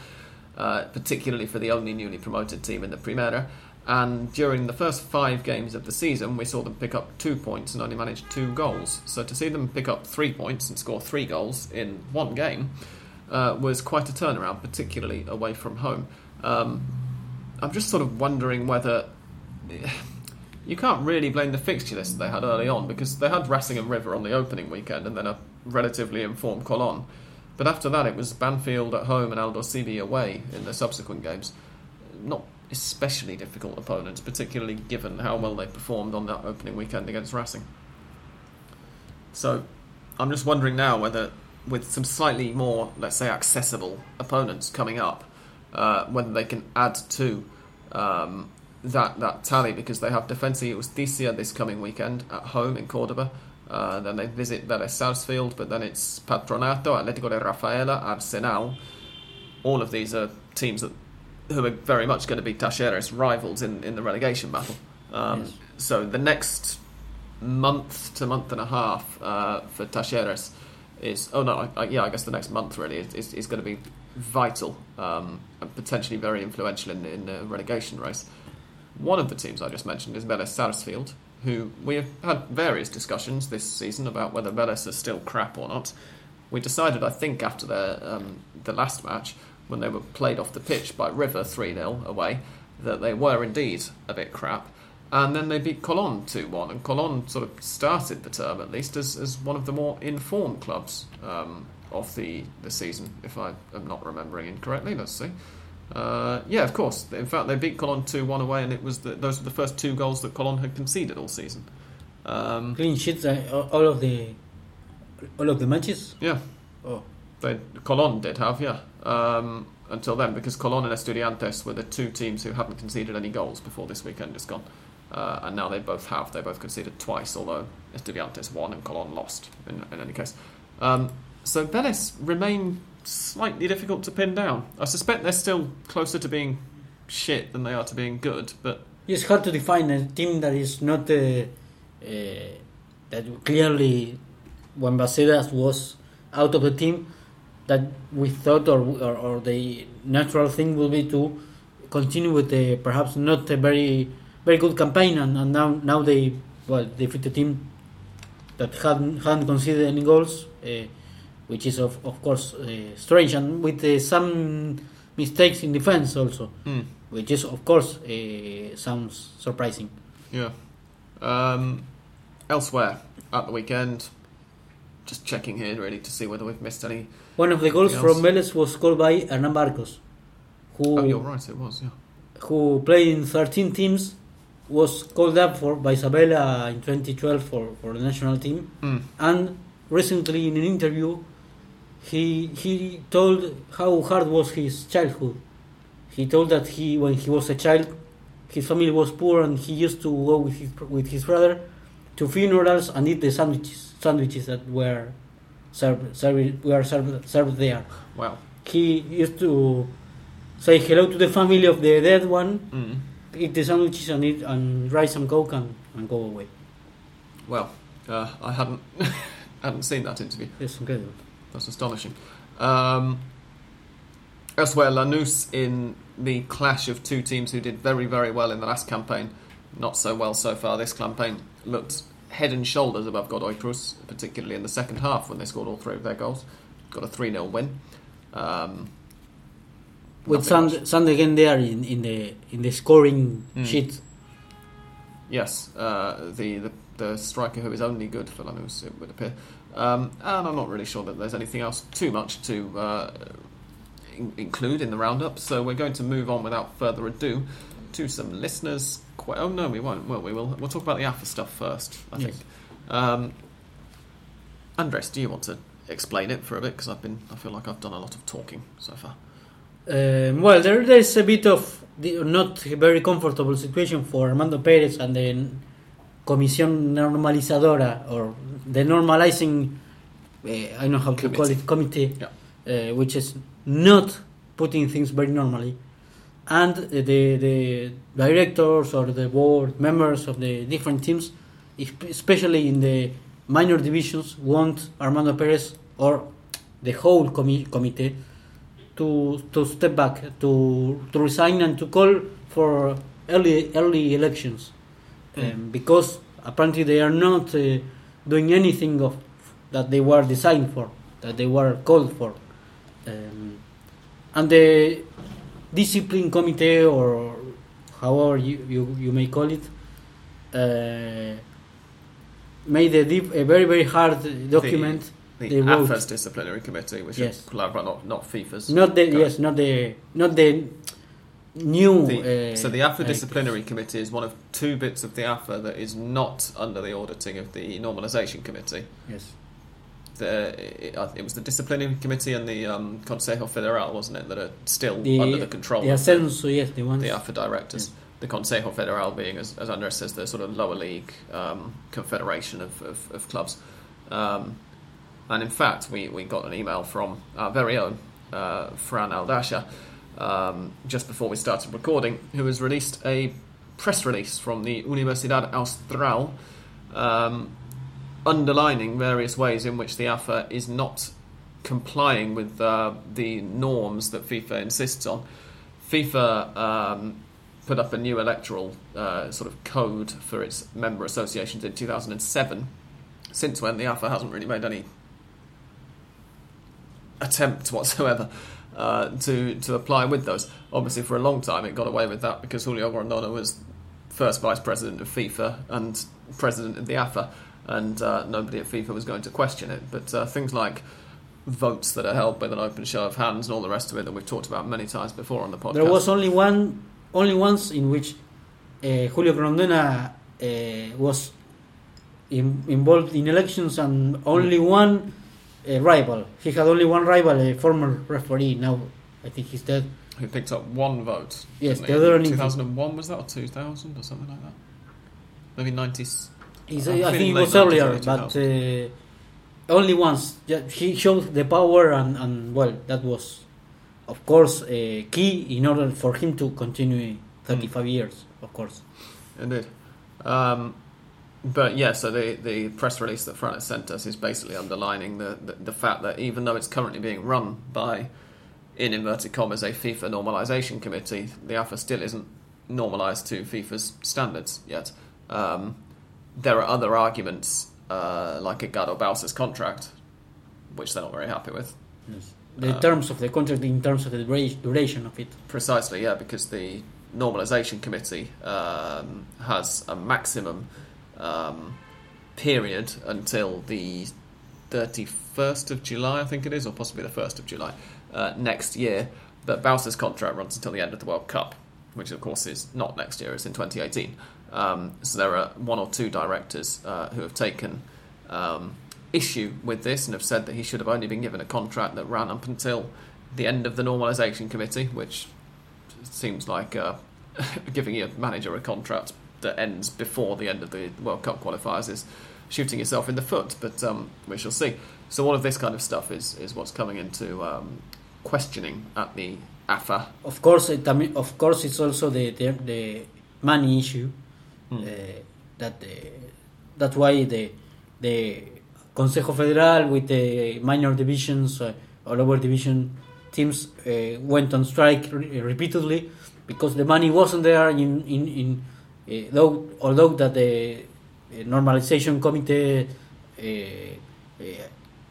Uh, particularly for the only newly promoted team in the Primera. And during the first five games of the season, we saw them pick up two points and only manage two goals. So to see them pick up three points and score three goals in one game uh, was quite a turnaround, particularly away from home. Um, I'm just sort of wondering whether. You can't really blame the fixture list they had early on because they had Racing River on the opening weekend and then a relatively informed Colon. But after that, it was Banfield at home and Aldosivi away in the subsequent games. Not especially difficult opponents, particularly given how well they performed on that opening weekend against Racing. So I'm just wondering now whether, with some slightly more, let's say, accessible opponents coming up, uh, whether they can add to um, that that tally because they have Defensa Justicia this coming weekend at home in Cordoba. Uh, then they visit Vélez Sarsfield, but then it's Patronato, Atletico de Rafaela, Arsenal. All of these are teams that who are very much going to be Talleres rivals in, in the relegation battle. Um, yes. So the next month to month and a half uh, for Talleres is oh no, I, I, yeah, I guess the next month really is, is, is going to be vital um, and potentially very influential in, in the relegation race. One of the teams I just mentioned is Vélez Sarsfield, who we have had various discussions this season about whether Vélez is still crap or not. We decided, I think, after um, the last match when they were played off the pitch by River three 0 away, that they were indeed a bit crap. And then they beat Colón 2 1, and Colón sort of started the term at least as, as one of the more informed clubs um, of the, the season, if I am not remembering incorrectly. Let's see. Uh, yeah, of course. In fact, they beat Colón 2 1 away, and it was the, those were the first two goals that Colón had conceded all season. Um, Clean sheets, uh, all of the all of the matches. yeah, Oh, they Colón did have, yeah. Um, until then, because Colón and Estudiantes were the two teams who hadn't conceded any goals before this weekend just gone. Uh, and now they both have. They both conceded twice, although Estudiantes won and Colón lost in, in any case. Um, so Vélez remain slightly difficult to pin down. I suspect they're still closer to being shit than they are to being good, but it's hard to define a team that is not uh, uh, that clearly when Bassedas was out of the team that we thought or, or, or the natural thing will be to continue with the perhaps not a very very good campaign and, and now now they well defeat the team that hadn't hadn't conceded any goals uh, which is of of course uh, strange and with uh, some mistakes in defense also hmm, which is of course uh, sounds surprising. yeah. Um, elsewhere at the weekend, just checking here really to see whether we've missed any. One of the goals Anything from Vélez was scored by Hernan Barcos, who Oh, you're right, it was, yeah. who played in 13 teams, was called up for by Sabella in 2012 for, for the national team, Hmm. and recently in an interview, he he told how hard was his childhood. He told that he when he was a child, his family was poor and he used to go with his with his brother to funerals and eat the sandwiches sandwiches that were served, served were served, served there. Well, He used to say hello to the family of the dead one, mm. eat the sandwiches and eat and write some coke and, and go away. well, uh, I hadn't hadn't seen that interview. It's incredible. That's astonishing. Um, elsewhere, Lanús in the clash of two teams who did very, very well in the last campaign, not so well so far this campaign, looked head and shoulders above Godoy Cruz, particularly in the second half when they scored all three of their goals. Got a 3 0 win. Um, With nothing Sand, much. Sand again there in, in the in the scoring Mm. sheet. Yes, uh, the, the the striker who is only good for Lanús, it would appear. Um, and I'm not really sure that there's anything else too much to uh, in- include in the roundup, so we're going to move on without further ado to some listeners. Que- oh no, we won't. Well, we will. We'll talk about the AFA stuff first. I Yes. think. Um, Andres, do you want to explain it for a bit? Because I've been. I feel like I've done a lot of talking so far. Um, well, there there's a bit of the not very comfortable situation for Armando Perez and the Comisión Normalizadora or the normalizing. Uh, I don't know how to call it committee, uh, which is not putting things very normally, and the the directors or the board members of the different teams, especially in the minor divisions, want Armando Perez or the whole commi- committee to to step back, to to resign, and to call for early early elections, um, because apparently they are not uh, doing anything of that they were designed for, that they were called for, um, and the discipline committee or however you you, you may call it. Uh, made a, deep, a very very hard document. The wrote- AFA's disciplinary committee, which Yes. is not not FIFA's. Not the yes, not the not the new. The- uh, so the AFA like- disciplinary committee is one of two bits of the AFA that is not under the auditing of the normalisation committee. Yes. The, it, uh, it was the disciplinary committee and the um, Consejo Federal, wasn't it, that are still The, under the control the, Ascenso, yes, the ones. the AFA directors. Yes. The Consejo Federal being, as, as Andres says, the sort of lower league um, confederation of, of, of clubs. Um, and in fact, we, we got an email from our very own uh, Fran Aldasha um, just before we started recording, who has released a press release from the Universidad Austral, um, underlining various ways in which the AFA is not complying with uh, the norms that FIFA insists on. FIFA um, put up a new electoral uh, sort of code for its member associations in 2007. Since when the AFA hasn't really made any attempt whatsoever uh, to to apply with those. Obviously, for a long time, it got away with that because Julio Grondona was first vice president of FIFA and president of the AFA, and uh, nobody at FIFA was going to question it. But uh, things like votes that are held with an open show of hands and all the rest of it that we've talked about many times before on the podcast. There was only one, only once in which uh, Julio Grondona uh, was in, involved in elections, and only Mm. one uh, rival. He had only one rival, a former referee. Now I think he's dead. who picked up one vote. Yes, the other In one- 2001 was that or 2000 or something like that? Maybe 90s. He's, I'm think it was earlier, but uh, only once. Yeah, he showed the power, and, and well, that was, of course, uh, key in order for him to continue 35 years. Of course. Indeed. Um, but yeah, so the, the press release that Franes sent us is basically underlining the, the, the fact that even though it's currently being run by, in inverted commas, a FIFA normalisation committee, the AFA still isn't normalised to FIFA's standards yet. Um, there are other arguments, uh, like Edgardo Bausa's contract, which they're not very happy with. The Uh, terms of the contract, in terms of the duration of it. Precisely, yeah, because the normalisation committee um, has a maximum um, period until the 31st of July, I think it is, or possibly the 1st of July uh, next year. But Bausa's contract runs until the end of the World Cup, which of course is not next year, it's in 2018. Um, so there are one or two directors uh, who have taken um, issue with this and have said that he should have only been given a contract that ran up until the end of the normalisation committee, which seems like uh, giving your manager a contract that ends before the end of the World Cup qualifiers is shooting yourself in the foot. But um, we shall see. So all of this kind of stuff is is what's coming into um, questioning at the AFA. Of course, it, I mean, of course, it's also the the, the money issue. Hmm. Uh, that uh, that's why the the Consejo Federal with the minor divisions uh, or lower division teams uh, went on strike re- repeatedly because the money wasn't there in in, in though although that the uh, normalization committee uh,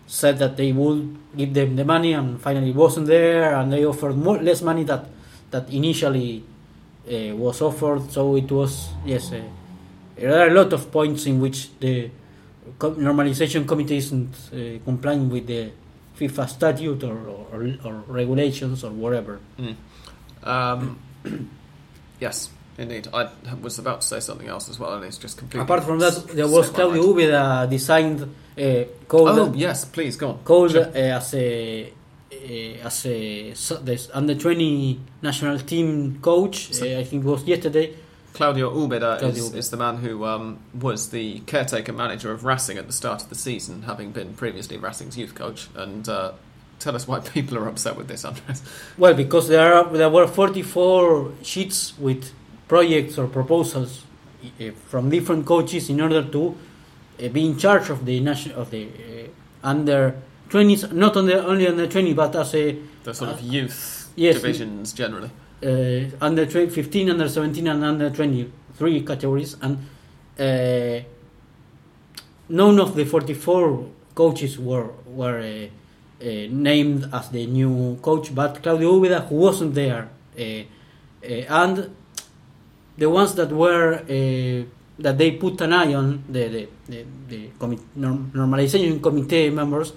said that they would give them the money and finally wasn't there and they offered more less money that that initially uh, was offered so it was yes uh, there are a lot of points in which the normalization committee isn't uh, complying with the FIFA statute or, or, or regulations or whatever. Mm. Um, yes, indeed. I was about to say something else as well, and it's just completely. Apart from that, there was Claudio. Ubeda designed uh, called Oh yes, please go on. called Sure. uh, as a uh, as a so, this under twenty national team coach. So- uh, I think it was yesterday. Claudio Ubeda Claudio is, Ubeda. is the man who um, was the caretaker manager of Racing at the start of the season, having been previously Racing's youth coach. And uh, tell us why people are upset with this, Andres. Well, because there are there were forty four sheets with projects or proposals uh, from different coaches in order to uh, be in charge of the national of the uh, under twenties, not on the only under twenty, but as a The sort of Uh, youth yes. divisions generally. uh, under tw- 15, under 17, and under 23 categories, and uh, none of the 44 coaches were were uh, uh, named as the new coach, but Claudio Ubeda, who wasn't there, uh, uh, and the ones that were uh, that they put an eye on the the the, the normalization committee members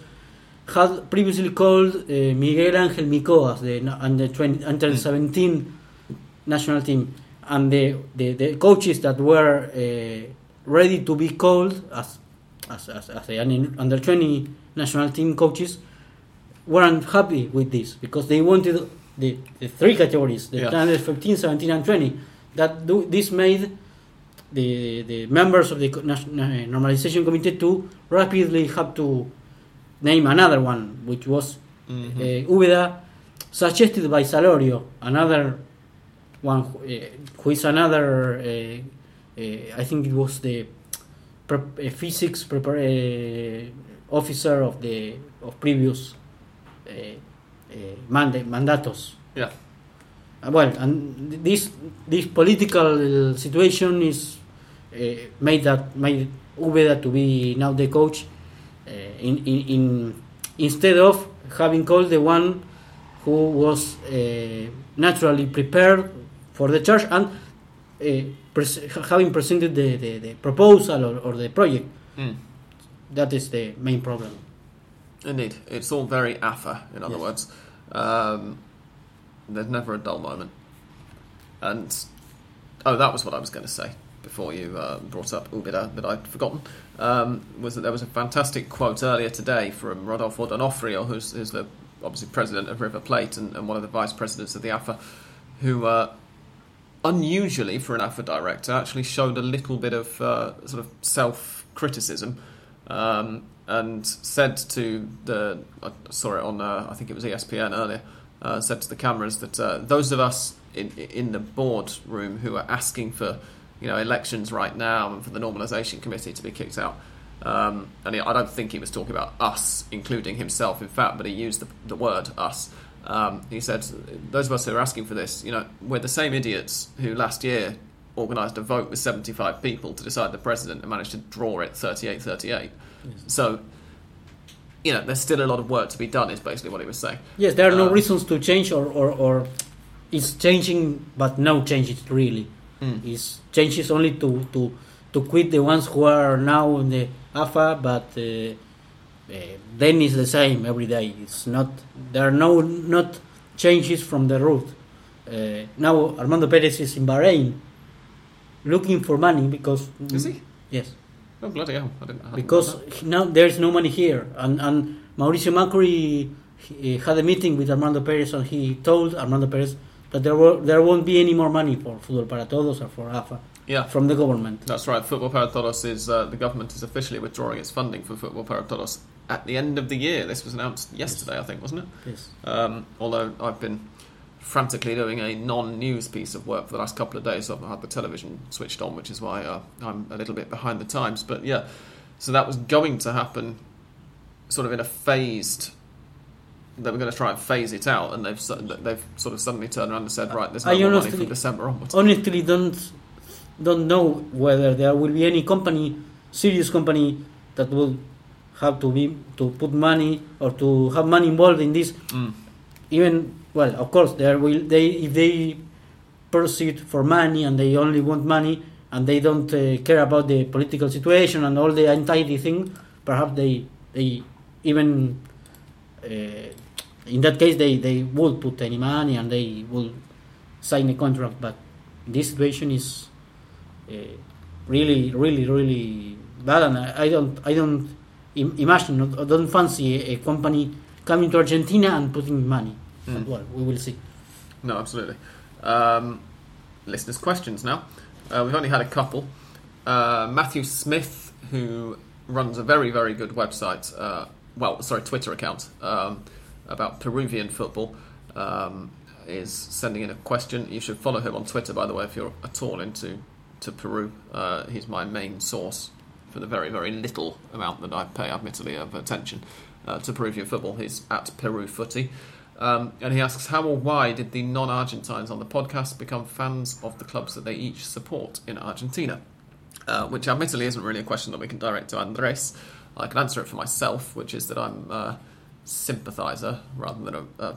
had previously called uh, Miguel Angel Mico as the under 20, under Mm. 17 national team, and the, the, the coaches that were uh, ready to be called as as, as, as the under 20 national team coaches weren't happy with this because they wanted the, the three categories the Yeah. under 15, 17, and 20. That do, this made the the members of the uh, normalization committee to rapidly have to name another one, which was Mhm. uh, Ubeda, suggested by Salorio, another one who, uh, who is another. Uh, uh, I think it was the pre- a physics prepar- uh, officer of the of previous uh, uh, manda- mandatos. Yeah. Uh, well, and this this political situation is uh, made that made Ubeda to be now the coach uh, in, in in instead of having called the one who was uh, naturally prepared for the charge and uh, pres- having presented the, the, the proposal or, or the project. Mm. That is the main problem. Indeed, it's all very AFA. In other Yes. words, um, there's never a dull moment. And oh, that was what I was going to say before you uh, brought up Ubeda that I'd forgotten. Um, was that there was a fantastic quote earlier today from Rodolfo D'Onofrio, who's, who's the obviously president of River Plate and, and one of the vice presidents of the AFA, who uh, unusually for an AFA director actually showed a little bit of uh, sort of self criticism um, and said to the I saw it on uh, I think it was ESPN earlier uh, said to the cameras that uh, those of us in in the board room who are asking for you know elections right now and for the normalisation committee to be kicked out. Um, and he, I don't think he was talking about us, including himself, in fact, but he used the, the word us. Um, he said, Those of us who are asking for this, you know, we're the same idiots who last year organised a vote with 75 people to decide the president and managed to draw it 38 38. So, you know, there's still a lot of work to be done, is basically what he was saying. Yes, there are no Uh, reasons to change, or, or, or it's changing, but no changes really. Mm. It's changes only to, to, to quit the ones who are now in the AFA, but uh, uh, then it's the same every day. It's not there are no not changes from the root. Uh, now Armando Perez is in Bahrain, looking for money because Is he? Yes, Oh, bloody hell. I didn't, I because he- now there's no money here, and and Mauricio Macri he, had a meeting with Armando Perez, and he told Armando Perez that there will there won't be any more money for Fútbol para Todos or for AFA Yeah. from the government. That's right. Football Para Todos is uh, the government is officially withdrawing its funding for Football Para Todos at the end of the year. This was announced yesterday, I think, wasn't it? Yes. Um, although I've been frantically doing a non-news piece of work for the last couple of days, so I've had the television switched on, which is why uh, I'm a little bit behind the times. But yeah, so that was going to happen, sort of in a phased. They were going to try and phase it out, and they've they've sort of suddenly turned around and said, right, there's no I more money honestly- from December onwards. honestly don't don't know whether there will be any company serious company that will have to be to put money or to have money involved in this Mm. even well of course there will they if they proceed for money and they only want money and they don't uh, care about the political situation and all the anxiety thing perhaps they they even uh, in that case they they would put any money and they will sign a contract but this situation is uh, really really really bad and I, I don't I don't Im- imagine I don't fancy a, a company coming to Argentina and putting money Mm. but well we will see No, absolutely. Um, listeners' questions now. Uh, we've only had a couple. Uh, Matthew Smith, who runs a very, very good website, uh, well, sorry, Twitter account um, about Peruvian football, um, is sending in a question. You should follow him on Twitter, by the way, if you're at all into to Peru. Uh, he's my main source for the very, very little amount that I pay, admittedly, of attention uh, to Peruvian football. He's at Peru Footy. Um, and he asks, how or why did the non Argentines on the podcast become fans of the clubs that they each support in Argentina? Uh, which admittedly isn't really a question that we can direct to Andres. I can answer it for myself, which is that I'm a sympathiser rather than a, a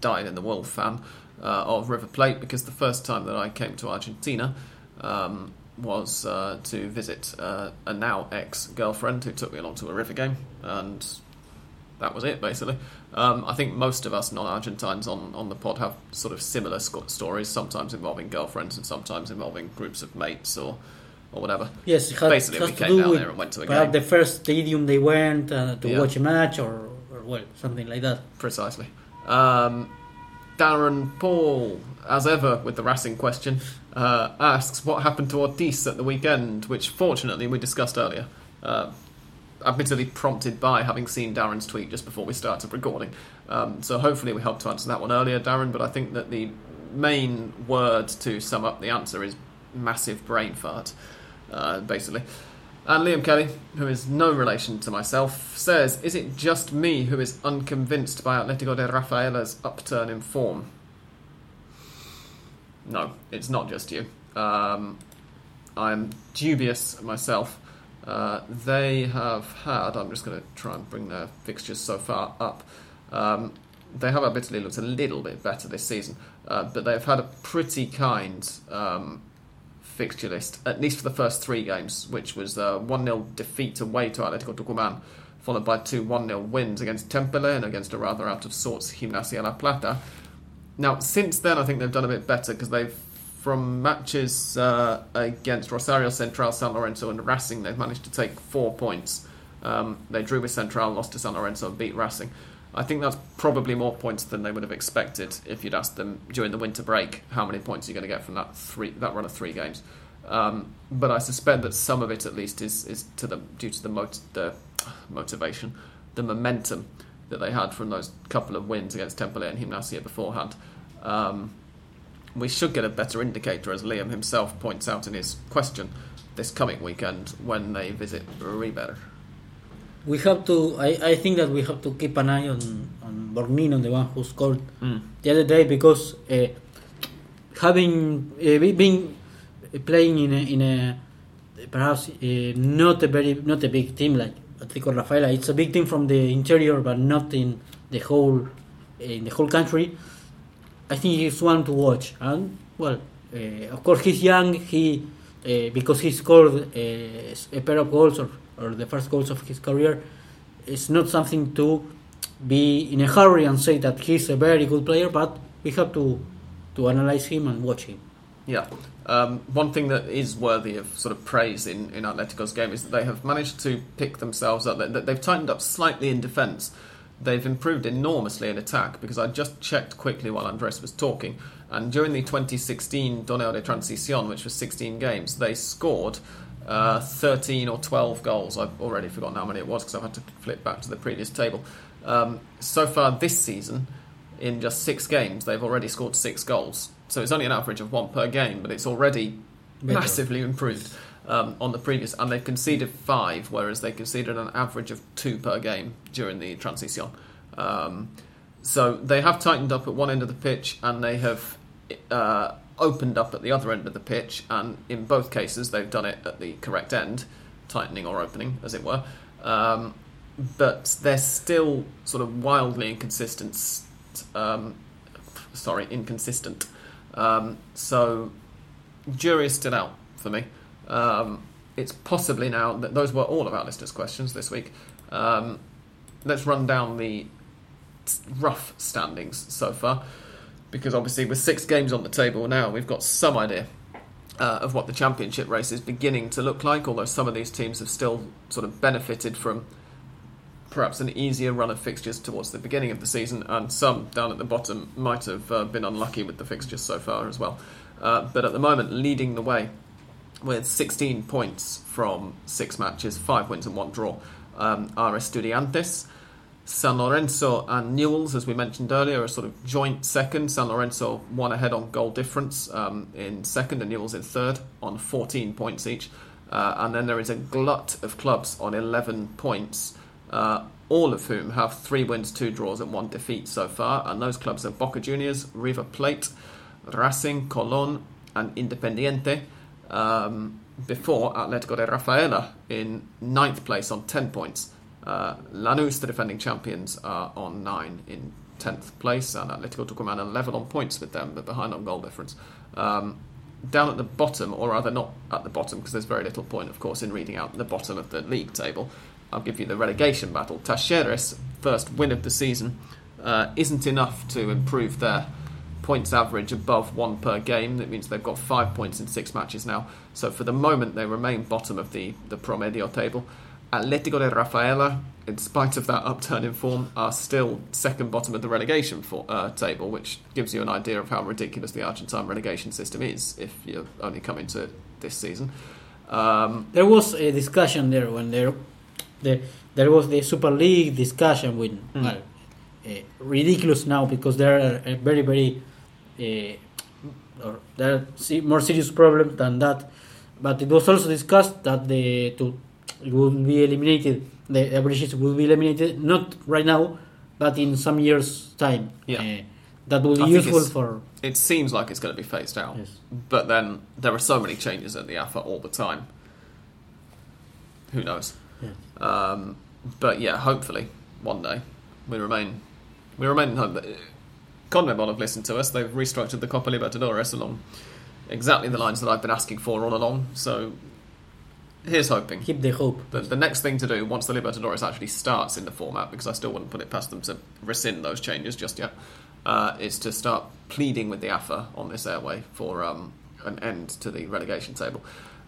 dyed in the wool fan uh, of River Plate because the first time that I came to Argentina um, was uh, to visit uh, a now ex girlfriend who took me along to a River game, and that was it basically. Um, I think most of us non-Argentines on, on the pod have sort of similar sc- stories, sometimes involving girlfriends and sometimes involving groups of mates or or whatever. yes it has, Basically, has we to came do down with there and went to a game. the first stadium they went uh, to Yeah. watch a match or well something like that Precisely. Um, Darren Paul, as ever with the Racing question, uh, asks what happened to Ortiz at the weekend, which fortunately we discussed earlier. Uh, admittedly prompted by having seen Darren's tweet just before we started recording. Um, so hopefully we helped to answer that one earlier, Darren, but I think that the main word to sum up the answer is massive brain fart, uh, basically. And Liam Kelly, who is no relation to myself, says, Is it just me who is unconvinced by Atletico de Rafaela's upturn in form? No, it's not just you. Um, I'm dubious myself. Uh, they have had, I'm just going to try and bring their fixtures so far up. Um, they have admittedly looked a little bit better this season, uh, but they've had a pretty kind um, fixture list, at least for the first three games, which was a 1 0 defeat away to Atletico Tucumán, followed by two 1 0 wins against Temperley and against a rather out of sorts Gimnasia La Plata. Now, since then, I think they've done a bit better because they've, from matches uh, against Rosario Central, San Lorenzo, and Racing, they've managed to take four points. Um, they drew with Central, lost to San Lorenzo, and beat Racing. I think that's probably more points than they would have expected if you'd asked them during the winter break how many points you're you going to get from that three that run of three games. Um, but I suspect that some of it, at least, is is to the due to the, mot- the motivation, the momentum that they had from those couple of wins against Temperley and Gimnasia beforehand. Um, we should get a better indicator, as Liam himself points out in his question, this coming weekend when they visit River we have to. I, I think that we have to keep an eye on on Borgnino, the one who scored mm. the other day, because uh, having uh, being playing in a, in a perhaps uh, not a very not a big team like Atletico Rafaela, it's a big team from the interior, but not in the whole in the whole country. I think he's one to watch, and well, uh, of course he's young. He uh, because he scored uh, a pair of goals or or the first goals of his career, it's not something to be in a hurry and say that he's a very good player, but we have to to analyze him and watch him. Yeah. Um, one thing that is worthy of sort of praise in, in Atletico's game is that they have managed to pick themselves up. They've tightened up slightly in defence. They've improved enormously in attack because I just checked quickly while Andres was talking. And during the 2016 Torneo de Transición, which was 16 games, they scored uh, 13 or 12 goals. I've already forgotten how many it was because I've had to flip back to the previous table. Um, so far this season, in just six games, they've already scored six goals. So it's only an average of one per game, but it's already massively improved um, on the previous. And they've conceded five, whereas they conceded an average of two per game during the transition. Um, so they have tightened up at one end of the pitch, and they have uh, opened up at the other end of the pitch, and in both cases they've done it at the correct end, tightening or opening, as it were. Um, but they're still sort of wildly inconsistent. Um, sorry, inconsistent. Um, so, jury is still out for me. Um, it's possibly now that those were all of our listeners' questions this week. Um, let's run down the rough standings so far because obviously with six games on the table now, we've got some idea uh, of what the championship race is beginning to look like. Although some of these teams have still sort of benefited from perhaps an easier run of fixtures towards the beginning of the season, and some down at the bottom might have uh, been unlucky with the fixtures so far as well. Uh, but at the moment, leading the way with 16 points from six matches, five wins and one draw, um, are Estudiantes. San Lorenzo and Newell's, as we mentioned earlier, are sort of joint second. San Lorenzo one ahead on goal difference um, in second, and Newell's in third on 14 points each. Uh, and then there is a glut of clubs on 11 points, uh, all of whom have three wins, two draws, and one defeat so far. And those clubs are Boca Juniors, River Plate, Racing, Colón, and Independiente. Um, before Atletico de Rafaela in ninth place on 10 points. Uh, Lanús, the defending champions, are on nine in tenth place, and Atletico Tucumán are level on points with them, but behind on goal difference. Um, down at the bottom, or rather not at the bottom, because there's very little point, of course, in reading out the bottom of the league table. I'll give you the relegation battle. Talleres, first win of the season, uh, isn't enough to improve their points average above one per game. That means they've got five points in six matches now. So for the moment, they remain bottom of the, the Promedio table. Atletico de Rafaela, in spite of that upturn in form, are still second bottom of the relegation for, uh, table, which gives you an idea of how ridiculous the Argentine relegation system is if you're only coming to it this season. Um, there was a discussion there when there, the, there was the Super League discussion with mm. well, uh, ridiculous now because there are a very very uh, or there are more serious problems than that. But it was also discussed that the to it will be eliminated. The averages will be eliminated not right now, but in some years' time. Yeah. Uh, that will be I useful for. It seems like it's going to be phased out, Yes. but then there are so many changes at the AFA all the time. Who knows? Yeah. Um, but yeah, hopefully one day we remain we remain in hope. that- Conmebol have listened to us. They've restructured the Copa Libertadores along exactly the lines that I've been asking for all along. So here's hoping. Keep the hope. The, the next thing to do once the Libertadores actually starts in the format, because I still wouldn't put it past them to rescind those changes just yet, uh, is to start pleading with the AFA on this airway for um, an end to the relegation table.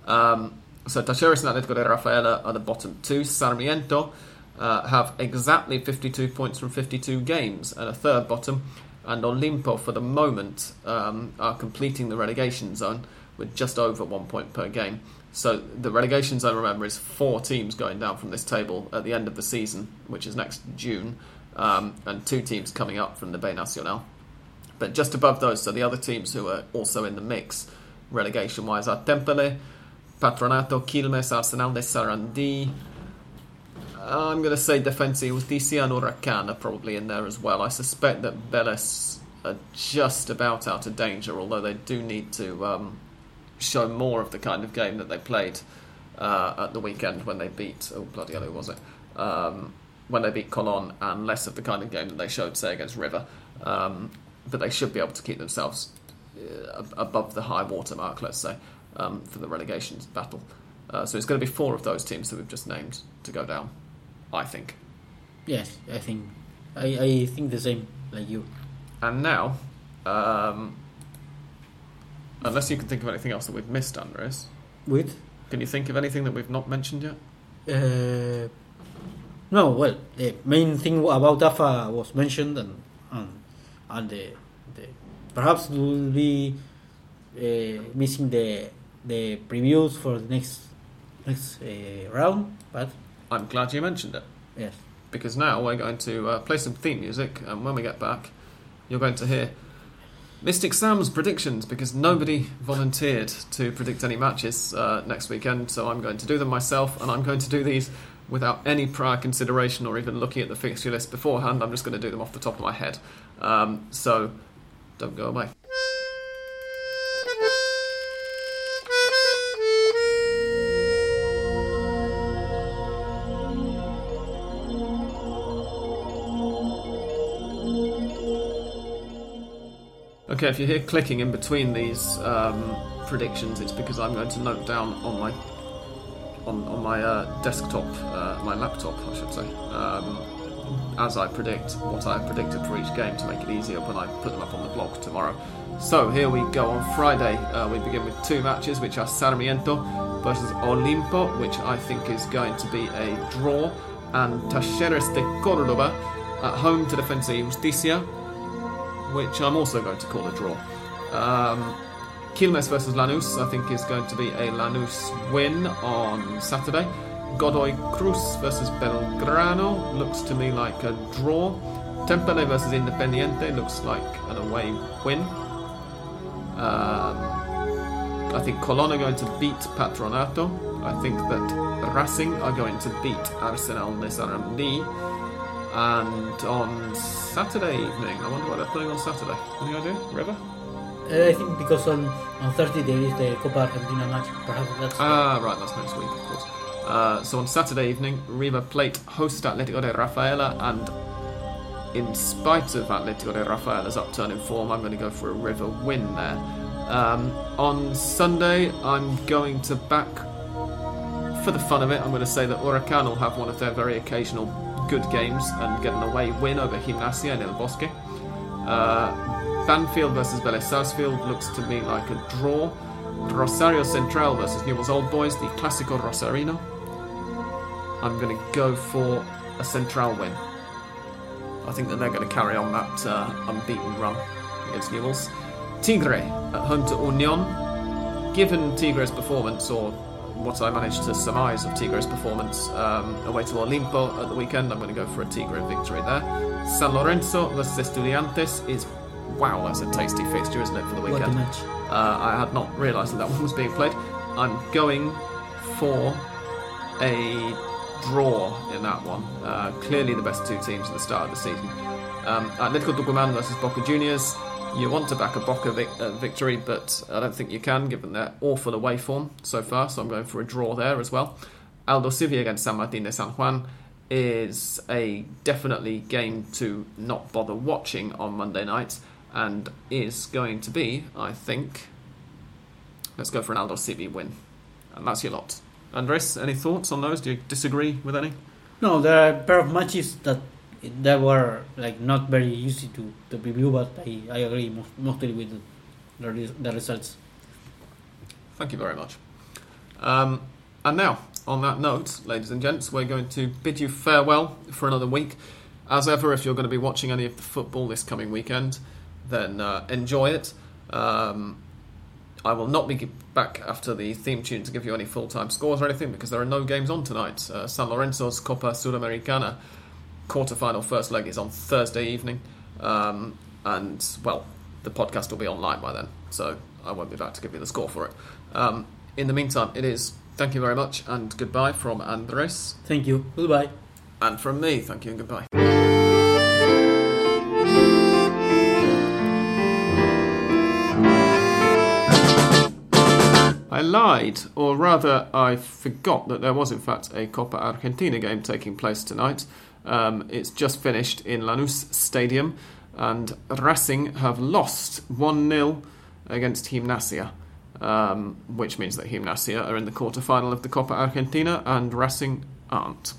Um, so Talleres and Atletico de Rafaela are the bottom two. Sarmiento uh, have exactly 52 points from 52 games and a third bottom. And Olimpo, for the moment, um, are completing the relegation zone with just over one point per game. So the relegation zone, remember, is four teams going down from this table at the end of the season, which is next June, um, and two teams coming up from the B Nacional. But just above those, so the other teams who are also in the mix, relegation wise, are Temperley, Patronato, Quilmes, Arsenal de Sarandi. I'm going to say Defensa Justicia and Huracan are probably in there as well. I suspect that Vélez are just about out of danger, although they do need to um, show more of the kind of game that they played uh, at the weekend when they beat, oh bloody hell, who was it? Um, when they beat Colon, and less of the kind of game that they showed, say, against River. Um, but they should be able to keep themselves uh, above the high water mark, let's say, um, for the relegation battle. Uh, so it's going to be four of those teams that we've just named to go down, I think. Yes, I think. I, I think the same like you. And now, um, unless you can think of anything else that we've missed, Andres, With? can you think of anything that we've not mentioned yet? Uh, no, well, the main thing about AFA was mentioned, and and, and the, the perhaps we'll be uh, missing the the previews for the next next uh, round, but I'm glad you mentioned it. yes, because now we're going to uh, play some theme music, and when we get back, you're going to hear Mystic Sam's predictions because nobody volunteered to predict any matches uh, next weekend, so I'm going to do them myself, and I'm going to do these without any prior consideration or even looking at the fixture list beforehand. I'm just going to do them off the top of my head. Um, so don't go away. Okay, if you hear clicking in between these um, predictions, it's because I'm going to note down on my on, on my uh, desktop, uh, my laptop, I should say, um, as I predict what I predicted for each game to make it easier when I put them up on the blog tomorrow. So here we go on Friday. Uh, we begin with two matches, which are Sarmiento versus Olimpo, which I think is going to be a draw, and Talleres de Córdoba at home to Defensa Justicia, which I'm also going to call a draw. Um, Quilmes versus Lanús, I think, is going to be a Lanús win on Saturday. Godoy Cruz versus Belgrano looks to me like a draw. Temperley versus Independiente looks like an away win. Um, I think Colón are going to beat Patronato. I think that Racing are going to beat Arsenal de Sarandi. And on Saturday evening, I wonder what they're playing on Saturday. Any idea? River? Uh, I think because on on Thursday there is the Copa Argentina match. Perhaps that's Ah, right, that's next week, of course. Uh, so on Saturday evening, River Plate host Atletico de Rafaela, and in spite of Atletico de Rafaela's upturn in form, I'm going to go for a River win there. Um, on Sunday, I'm going to back, for the fun of it, I'm going to say that Huracan will have one of their very occasional good games and get an away win over Gimnasia and El Bosque. Uh, Banfield versus Vélez Sarsfield looks to me like a draw. Rosario Central versus Newell's Old Boys, the Clásico Rosarino. I'm going to go for a Central win. I think that they're going to carry on that uh, unbeaten run against Newell's. Tigre at home to Union. Given Tigre's performance, or what I managed to surmise of Tigre's performance um, away to Olimpo at the weekend, I'm going to go for a Tigre victory there. San Lorenzo versus Estudiantes is, wow, that's a tasty fixture, isn't it, for the weekend? Uh, I had not realised that that one was being played. I'm going for a draw in that one. Uh, clearly the best two teams at the start of the season. Um, Atletico Tucumán versus Boca Juniors. You want to back a Boca vic- uh, victory, but I don't think you can given their awful away form so far, so I'm going for a draw there as well. Aldosivi against San Martin de San Juan is a definitely game to not bother watching on Monday night and is going to be, I think, let's go for an Aldosivi win. And that's your lot. Andres, any thoughts on those? Do you disagree with any? No, there are a pair of matches that that were like not very easy to, to review, but I, I agree most, mostly with the, the, the results. Thank you very much. Um, and now, on that note, ladies and gents, we're going to bid you farewell for another week. As ever, if you're going to be watching any of the football this coming weekend, then uh, enjoy it. Um, I will not be back after the theme tune to give you any full time scores or anything because there are no games on tonight. Uh, San Lorenzo's Copa Sudamericana quarter-final first leg is on Thursday evening, um, and well, the podcast will be online by then, so I won't be back to give you the score for it. Um, in the meantime, it is thank you very much and goodbye from Andres. Thank you. Goodbye. And from me, thank you and goodbye. I lied, or rather, I forgot that there was in fact a Copa Argentina game taking place tonight. Um, it's just finished in Lanús Stadium, and Racing have lost 1 0 against Gimnasia, um, which means that Gimnasia are in the quarter final of the Copa Argentina and Racing aren't.